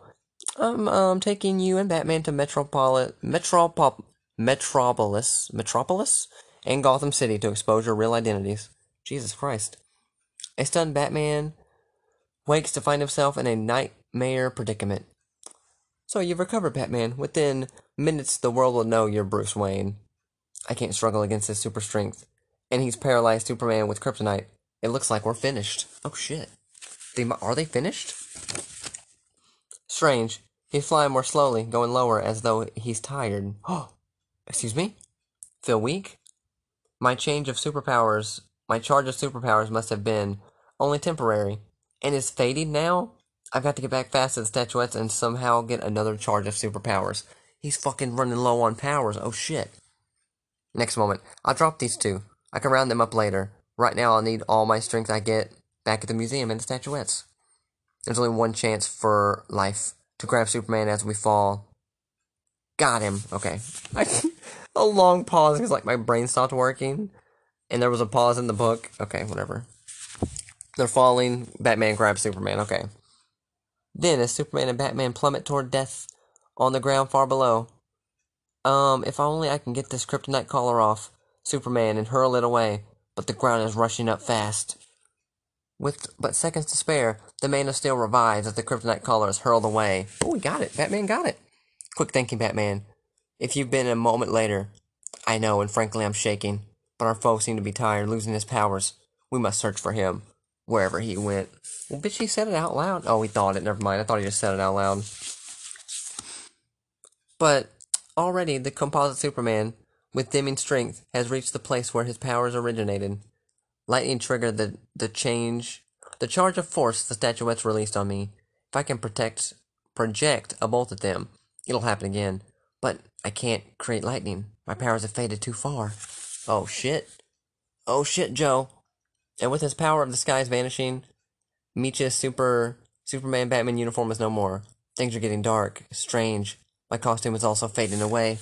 I'm um, taking you and Batman to Metropolis, Metropop, Metropolis, Metropolis, and Gotham City to expose your real identities. Jesus Christ. A stunned Batman wakes to find himself in a nightmare predicament. So you've recovered, Batman. Within minutes, the world will know you're Bruce Wayne. I can't struggle against his super strength. And he's paralyzed Superman with kryptonite. It looks like we're finished. Oh shit. They, are they finished? Strange. He's flying more slowly, going lower as though he's tired. Oh, excuse me? Feel weak? My change of superpowers, my charge of superpowers must have been only temporary. And is fading now? I've got to get back fast to the statuettes and somehow get another charge of superpowers. He's fucking running low on powers. Oh shit. Next moment. I'll drop these two. I can round them up later. Right now I'll need all my strength I get back at the museum and the statuettes. There's only one chance for life to grab Superman as we fall. Got him. Okay. a long pause because like my brain stopped working, and there was a pause in the book. Okay, whatever. They're falling. Batman grabs Superman. Okay. Then, as Superman and Batman plummet toward death on the ground far below, um, if only I can get this kryptonite collar off Superman and hurl it away, but the ground is rushing up fast. With but seconds to spare, the Man of Steel revives as the kryptonite collar is hurled away. Oh, we got it. Batman got it. Quick thinking, Batman. If you've been a moment later, I know, and frankly, I'm shaking. But our foe seemed to be tired, losing his powers. We must search for him, wherever he went. Well, bitch, he said it out loud. Oh, he thought it. Never mind. I thought he just said it out loud. But already, the composite Superman, with dimming strength, has reached the place where his powers originated. Lightning triggered the, the change, the charge of force the statuettes released on me. If I can protect, project a bolt at them, it'll happen again. But I can't create lightning. My powers have faded too far. Oh shit. Oh shit, Joe. And with his power of the skies vanishing, Meach's super Superman Batman uniform is no more. Things are getting dark, strange. My costume is also fading away.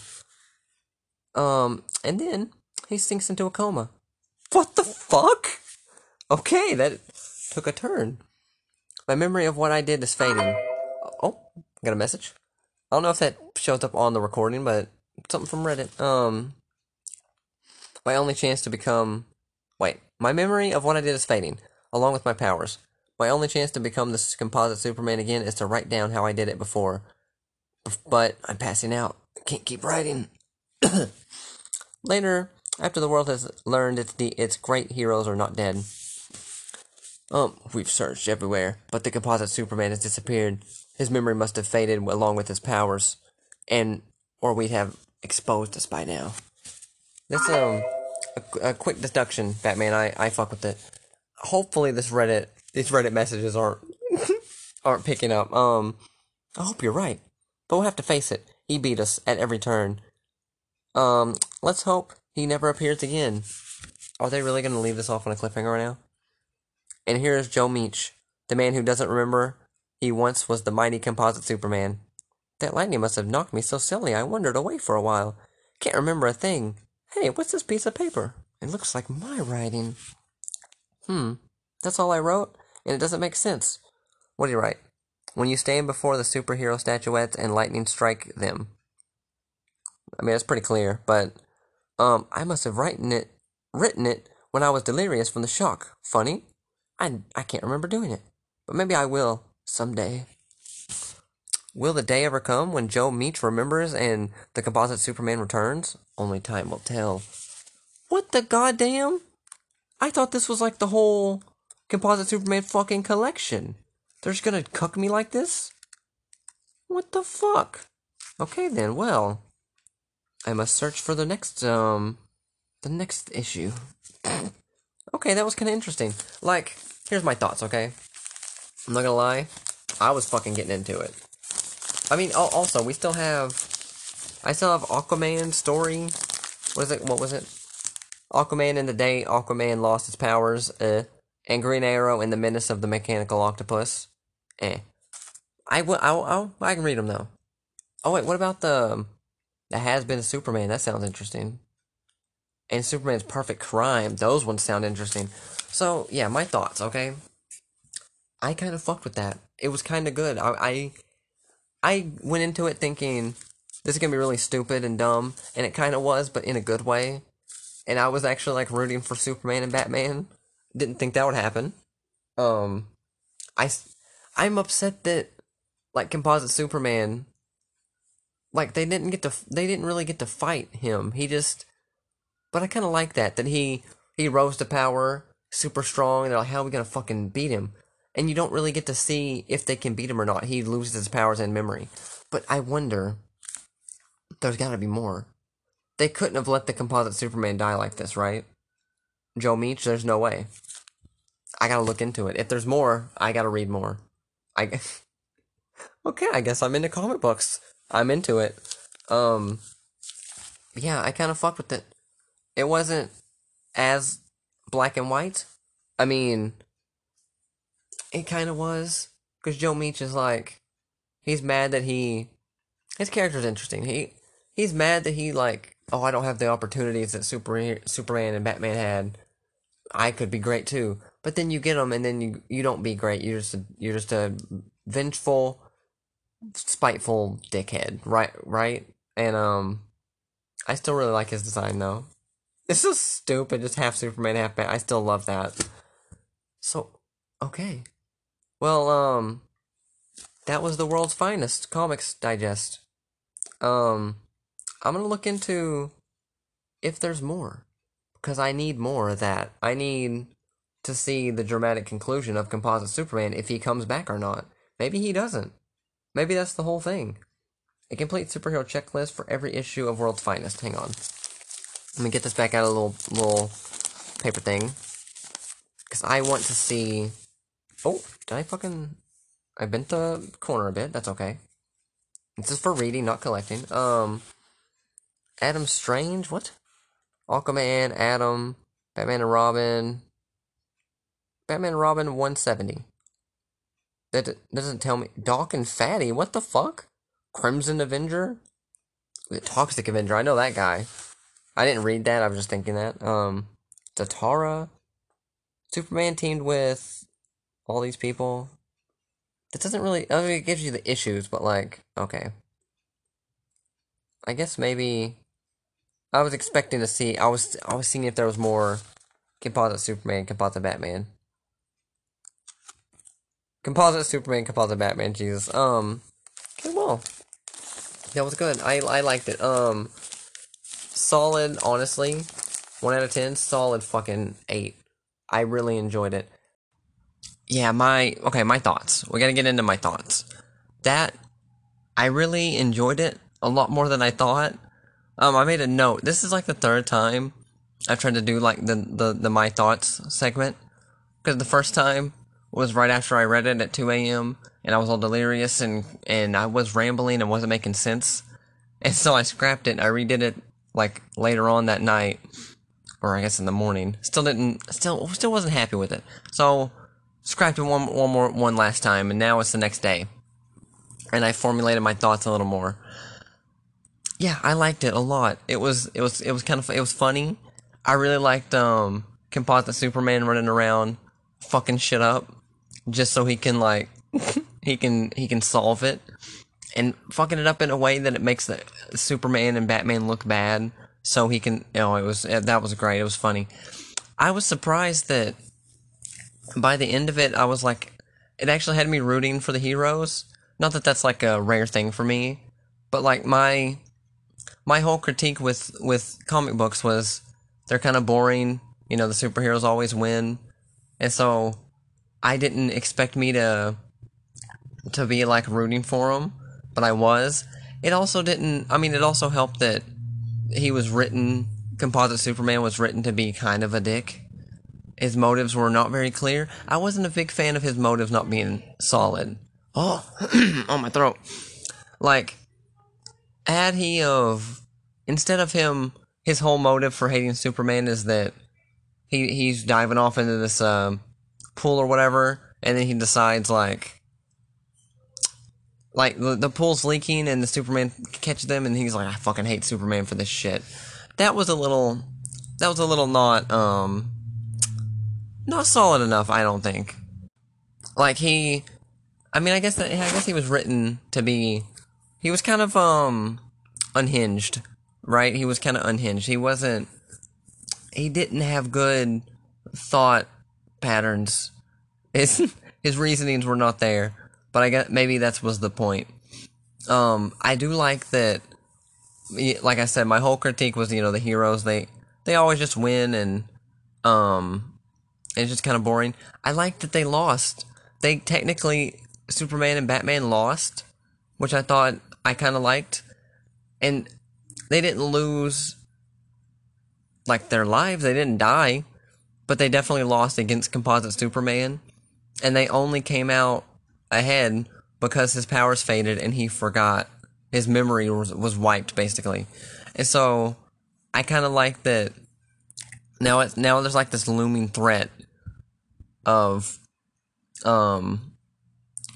Um, and then he sinks into a coma. What the fuck? Okay, that took a turn. My memory of what I did is fading. Oh, got a message. I don't know if that shows up on the recording, but something from Reddit. Um, my only chance to become. Wait, my memory of what I did is fading, along with my powers. My only chance to become this composite Superman again is to write down how I did it before. but I'm passing out. I Can't keep writing. Later, after the world has learned its de- its great heroes are not dead. Um, we've searched everywhere, but the composite Superman has disappeared. His memory must have faded along with his powers, and or we'd have exposed us by now. This um, a, a quick deduction, Batman. I I fuck with it. Hopefully, this Reddit these Reddit messages aren't aren't picking up. Um, I hope you're right, but we'll have to face it. He beat us at every turn. Um, let's hope he never appears again. Are they really gonna leave this off on a cliffhanger right now? And here's Joe Meach, the man who doesn't remember he once was the mighty composite Superman. That lightning must have knocked me so silly I wandered away for a while. Can't remember a thing. Hey, what's this piece of paper? It looks like my writing. Hmm, that's all I wrote, and it doesn't make sense. What do you write? When you stand before the superhero statuettes and lightning strike them. I mean, that's pretty clear, but um, I must have written it, written it when I was delirious from the shock. Funny, I I can't remember doing it, but maybe I will someday. Will the day ever come when Joe Meach remembers and the composite Superman returns? Only time will tell. What the goddamn? I thought this was like the whole composite Superman fucking collection. They're just gonna cuck me like this? What the fuck? Okay then, well. I must search for the next, um, the next issue. okay, that was kind of interesting. Like, here's my thoughts, okay? I'm not gonna lie, I was fucking getting into it. I mean, also, we still have, I still have Aquaman story. What is it? What was it? Aquaman in the day Aquaman lost his powers, uh, and Green Arrow in the Menace of the Mechanical Octopus. Eh. I will. I'll, I'll, I can read them though. Oh wait, what about the the Has Been Superman? That sounds interesting. And Superman's Perfect Crime. Those ones sound interesting. So yeah, my thoughts. Okay. I kind of fucked with that. It was kind of good. I, I I went into it thinking this is gonna be really stupid and dumb, and it kind of was, but in a good way. And I was actually like rooting for Superman and Batman. Didn't think that would happen. Um, I I'm upset that like composite Superman like they didn't get to they didn't really get to fight him. He just but I kind of like that that he he rose to power, super strong, and they're like how are we to fucking beat him? And you don't really get to see if they can beat him or not. He loses his powers and memory. But I wonder there's got to be more. They couldn't have let the composite Superman die like this, right? Joe Meach, there's no way. I gotta look into it. If there's more, I gotta read more. I okay, I guess I'm into comic books. I'm into it. Um, yeah, I kind of fucked with it. It wasn't as black and white. I mean, it kind of was because Joe Meach is like, he's mad that he, his character's interesting. He he's mad that he like, oh, I don't have the opportunities that Super Superman and Batman had. I could be great too, but then you get them, and then you you don't be great. You're just a, you're just a vengeful spiteful dickhead, right? Right? And um, I still really like his design though. It's so stupid, just half Superman, half Batman. I still love that. So, okay, well, um, that was the world's finest comics digest. Um, I'm gonna look into if there's more because I need more of that. I need to see the dramatic conclusion of Composite Superman if he comes back or not. Maybe he doesn't. Maybe that's the whole thing. A complete superhero checklist for every issue of World's Finest. Hang on. Let me get this back out of a little little paper thing. Because I want to see... Oh, did I fucking... I bent the corner a bit. That's okay. This is for reading, not collecting. Um... Adam Strange? What? Aquaman, Adam, Batman and Robin... Batman and Robin 170. That doesn't tell me. Doc and Fatty, what the fuck? Crimson Avenger? The Toxic Avenger, I know that guy. I didn't read that, I was just thinking that. Um, Zatara? Superman teamed with all these people. That doesn't really. I mean, it gives you the issues, but like, okay. I guess maybe. I was expecting to see. I was. I was seeing if there was more composite Superman, composite Batman. Composite Superman, composite Batman, Jesus. Um, okay, well, That was good. I I liked it. Um, solid. Honestly, one out of ten. Solid fucking eight. I really enjoyed it. Yeah, my okay. My thoughts. We gotta get into my thoughts. That I really enjoyed it a lot more than I thought. Um, I made a note. This is like the third time I've tried to do like the the, the my thoughts segment because the first time was right after I read it at 2 a.m. and I was all delirious and and I was rambling and wasn't making sense, and so I scrapped it. I redid it like later on that night, or I guess in the morning. Still didn't, still still wasn't happy with it. So scrapped it one one more one last time, and now it's the next day, and I formulated my thoughts a little more. Yeah, I liked it a lot. It was it was it was kind of it was funny. I really liked um Composite Superman running around fucking shit up just so he can like he can he can solve it and fucking it up in a way that it makes the Superman and Batman look bad so he can know it was eh, that was great. It was funny. I was surprised that by the end of it I was like it actually had me rooting for the heroes. Not that that's like a rare thing for me but like my my whole critique with with comic books was they're kind of boring. You know the superheroes always win. And so I didn't expect me to to be like rooting for him, but I was. It also didn't. I mean, it also helped that he was written. Composite Superman was written to be kind of a dick. His motives were not very clear. I wasn't a big fan of his motives not being solid. Oh, on my throat. Like, had he of instead of him, his whole motive for hating Superman is that he he's diving off into this um, pool or whatever, and then he decides like like the, the pool's leaking and the Superman catches them, and he's like, I fucking hate Superman for this shit. That was a little that was a little not um not solid enough, I don't think. Like he I mean I guess that I guess he was written to be he was kind of um unhinged, right? He was kind of unhinged. He wasn't he didn't have good thought patterns. His his reasonings were not there, but I guess maybe that was the point. Um, I do like that. Like I said, my whole critique was you know the heroes they they always just win and um it's just kind of boring. I like that they lost. They technically Superman and Batman lost, which I thought I kind of liked, and they didn't lose like their lives. They didn't die, but they definitely lost against Composite Superman, and they only came out ahead because his powers faded and he forgot his memory was, was wiped basically, and so I kind of like that. Now it's now there's like this looming threat of, um,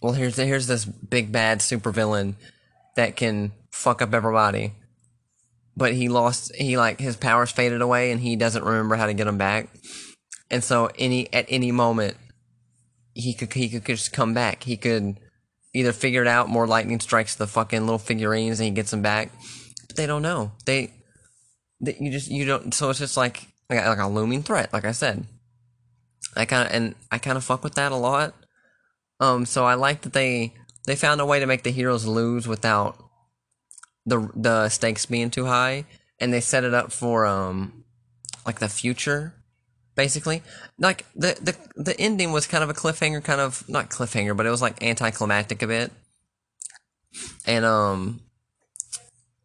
well here's here's this big bad supervillain that can fuck up everybody but he lost he like his powers faded away and he doesn't remember how to get them back and so any at any moment he could he could just come back. He could either figure it out more lightning strikes the fucking little figurines and he gets them back. But they don't know. They, they you just you don't so it's just like like, like a looming threat like i said. I kind of and i kind of fuck with that a lot. Um so i like that they they found a way to make the heroes lose without the the stakes being too high, and they set it up for um like the future, basically. Like the the the ending was kind of a cliffhanger, kind of not cliffhanger, but it was like anticlimactic a bit. And um,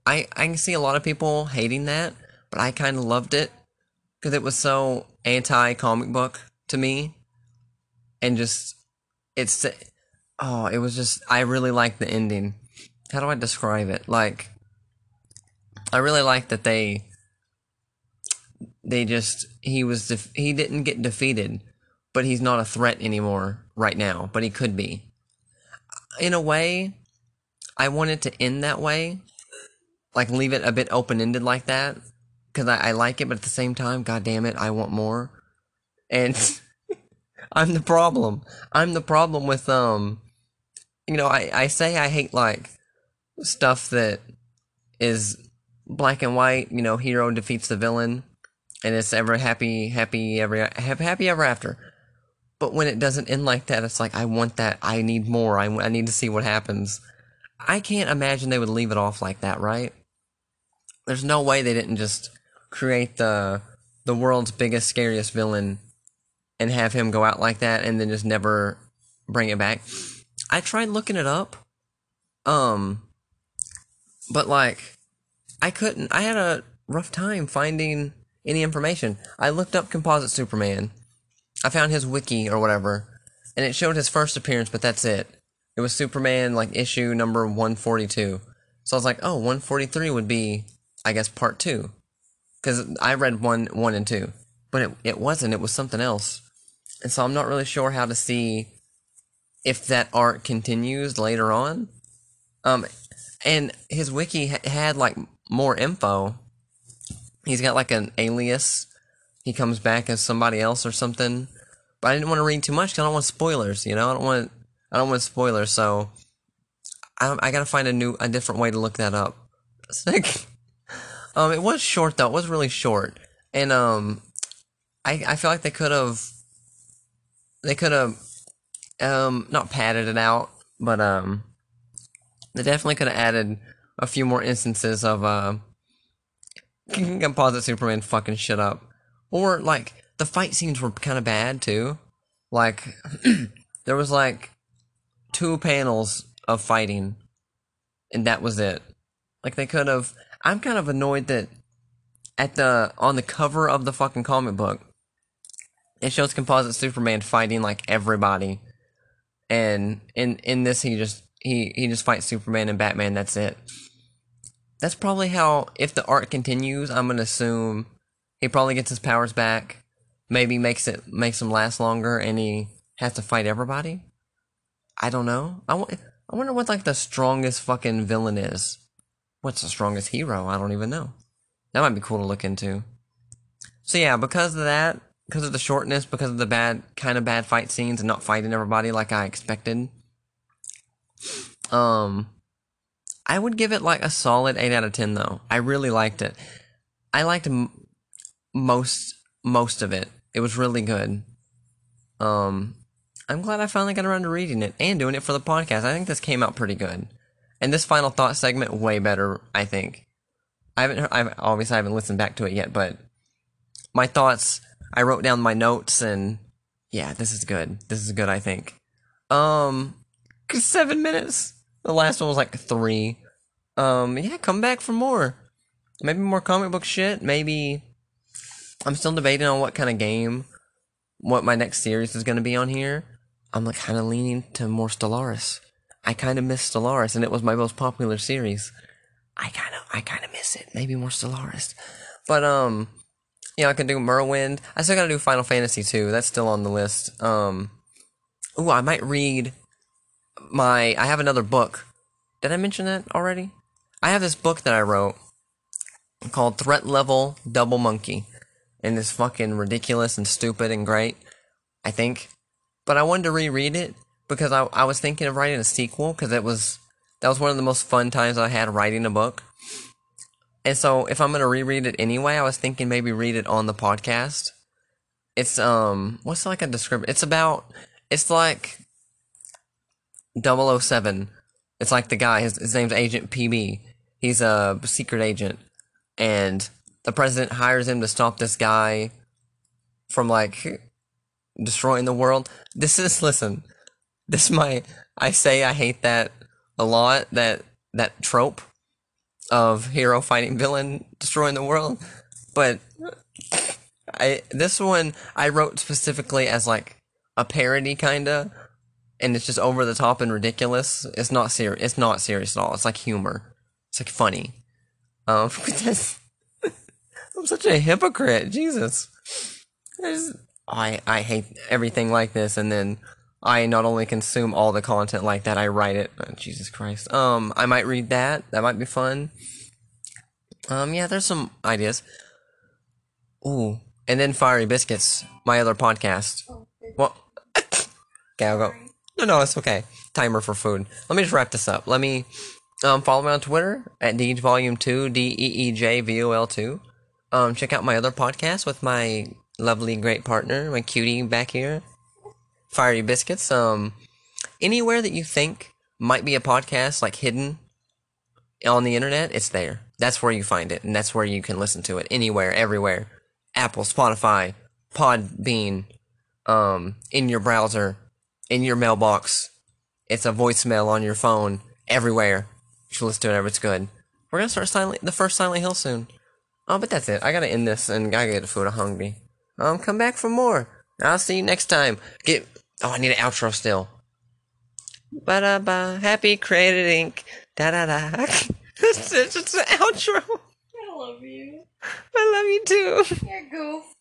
I I can see a lot of people hating that, but I kind of loved it because it was so anti comic book to me, and just it's oh it was just I really liked the ending how do I describe it? Like, I really like that they they just he was def- he didn't get defeated, but he's not a threat anymore right now. But he could be. In a way, I wanted to end that way, like leave it a bit open ended like that, because I, I like it. But at the same time, god damn it, I want more. And I'm the problem. I'm the problem with um, you know, I I say I hate like stuff that is black and white, you know, hero defeats the villain, and it's ever happy, happy, ever happy ever after. But when it doesn't end like that, it's like I want that. I need more. I, I need to see what happens. I can't imagine they would leave it off like that, right? There's no way they didn't just create the the world's biggest, scariest villain and have him go out like that and then just never bring it back. I tried looking it up. Um but like I couldn't I had a rough time finding any information. I looked up Composite Superman. I found his wiki or whatever, and it showed his first appearance, but that's it. It was Superman like issue number 142. So I was like, "Oh, 143 would be I guess part 2." Cuz I read 1 1 and 2. But it it wasn't, it was something else. And so I'm not really sure how to see if that art continues later on. Um and his wiki ha- had like more info. He's got like an alias. He comes back as somebody else or something. But I didn't want to read too much because I don't want spoilers. You know, I don't want I don't want spoilers. So I I gotta find a new a different way to look that up. Sick. um, it was short though. It was really short, and um, I I feel like they could have they could have um not padded it out, but um they definitely could have added a few more instances of uh composite Superman fucking shit up. Or like the fight scenes were kind of bad too. Like there was like two panels of fighting and that was it. Like they could have I'm kind of annoyed that at the on the cover of the fucking comic book it shows composite Superman fighting like everybody. And in in this he just he he just fights Superman and Batman. That's it. That's probably how. If the art continues, I'm gonna assume he probably gets his powers back. Maybe makes it makes him last longer, and he has to fight everybody. I don't know. I, w- I wonder what like the strongest fucking villain is. What's the strongest hero? I don't even know. That might be cool to look into. So yeah, because of that, because of the shortness, because of the bad kind of bad fight scenes and not fighting everybody like I expected, um, I would give it like a solid eight out of ten. Though I really liked it. I liked m- most most of it. It was really good. Um, I'm glad I finally got around to reading it and doing it for the podcast. I think this came out pretty good. And this final thought segment way better. I think. I haven't. Heard, I've obviously I haven't listened back to it yet, but my thoughts. I wrote down my notes and yeah, this is good. This is good. I think. Um, seven minutes. The last one was like three. Um, yeah, come back for more. Maybe more comic book shit. Maybe I'm still debating on what kind of game, what my next series is going to be on here. I'm like kind of leaning to more Stellaris. I kind of miss Stellaris, and it was my most popular series. I kind of, I kind of miss it. Maybe more Stellaris, but um, know, I can do Morrowind. I still gotta do Final Fantasy too. That's still on the list. Um, ooh, I might read my I have another book. Did I mention that already? I have this book that I wrote called Threat Level Double Monkey. And it's fucking ridiculous and stupid and great, I think. But I wanted to reread it because I, I was thinking of writing a sequel because it was that was one of the most fun times I had writing a book. And so if I'm gonna reread it anyway, I was thinking maybe read it on the podcast. It's um what's like a description? It's about it's like 007. It's like the guy, his, his name's Agent PB. He's a secret agent. And the president hires him to stop this guy from like destroying the world. This is, listen, this is my, I say I hate that a lot, that, that trope of hero fighting villain destroying the world. But I, this one I wrote specifically as like a parody kinda and it's just over the top and ridiculous. It's not serious. It's not serious at all. It's like humor. It's like funny. Um, I'm such a hypocrite. Jesus. I, just, I I hate everything like this, and then I not only consume all the content like that, I write it. Oh, Jesus Christ. Um, I might read that. That might be fun. Um, yeah, there's some ideas. Ooh, and then Fiery Biscuits, my other podcast. Oh. Well, okay, I'll go. No, no, it's okay. Timer for food. Let me just wrap this up. Let me um, follow me on Twitter at Deej Volume Two D E E J V O L Two. Um, check out my other podcast with my lovely, great partner, my cutie back here, Fiery Biscuits. Um, anywhere that you think might be a podcast like hidden on the internet, it's there. That's where you find it, and that's where you can listen to it anywhere, everywhere. Apple, Spotify, Podbean, um, in your browser, in your mailbox. It's a voicemail on your phone, everywhere. You should listen to it it's good. We're gonna start silent, the first Silent Hill soon. Oh, but that's it. I gotta end this and I gotta get the food. I'm hungry. Um, come back for more. I'll see you next time. Get. Oh, I need an outro still. Ba da ba. Happy Created Inc. Da da da. it's, it's, it's an outro. I love you. I love you too. You're goof.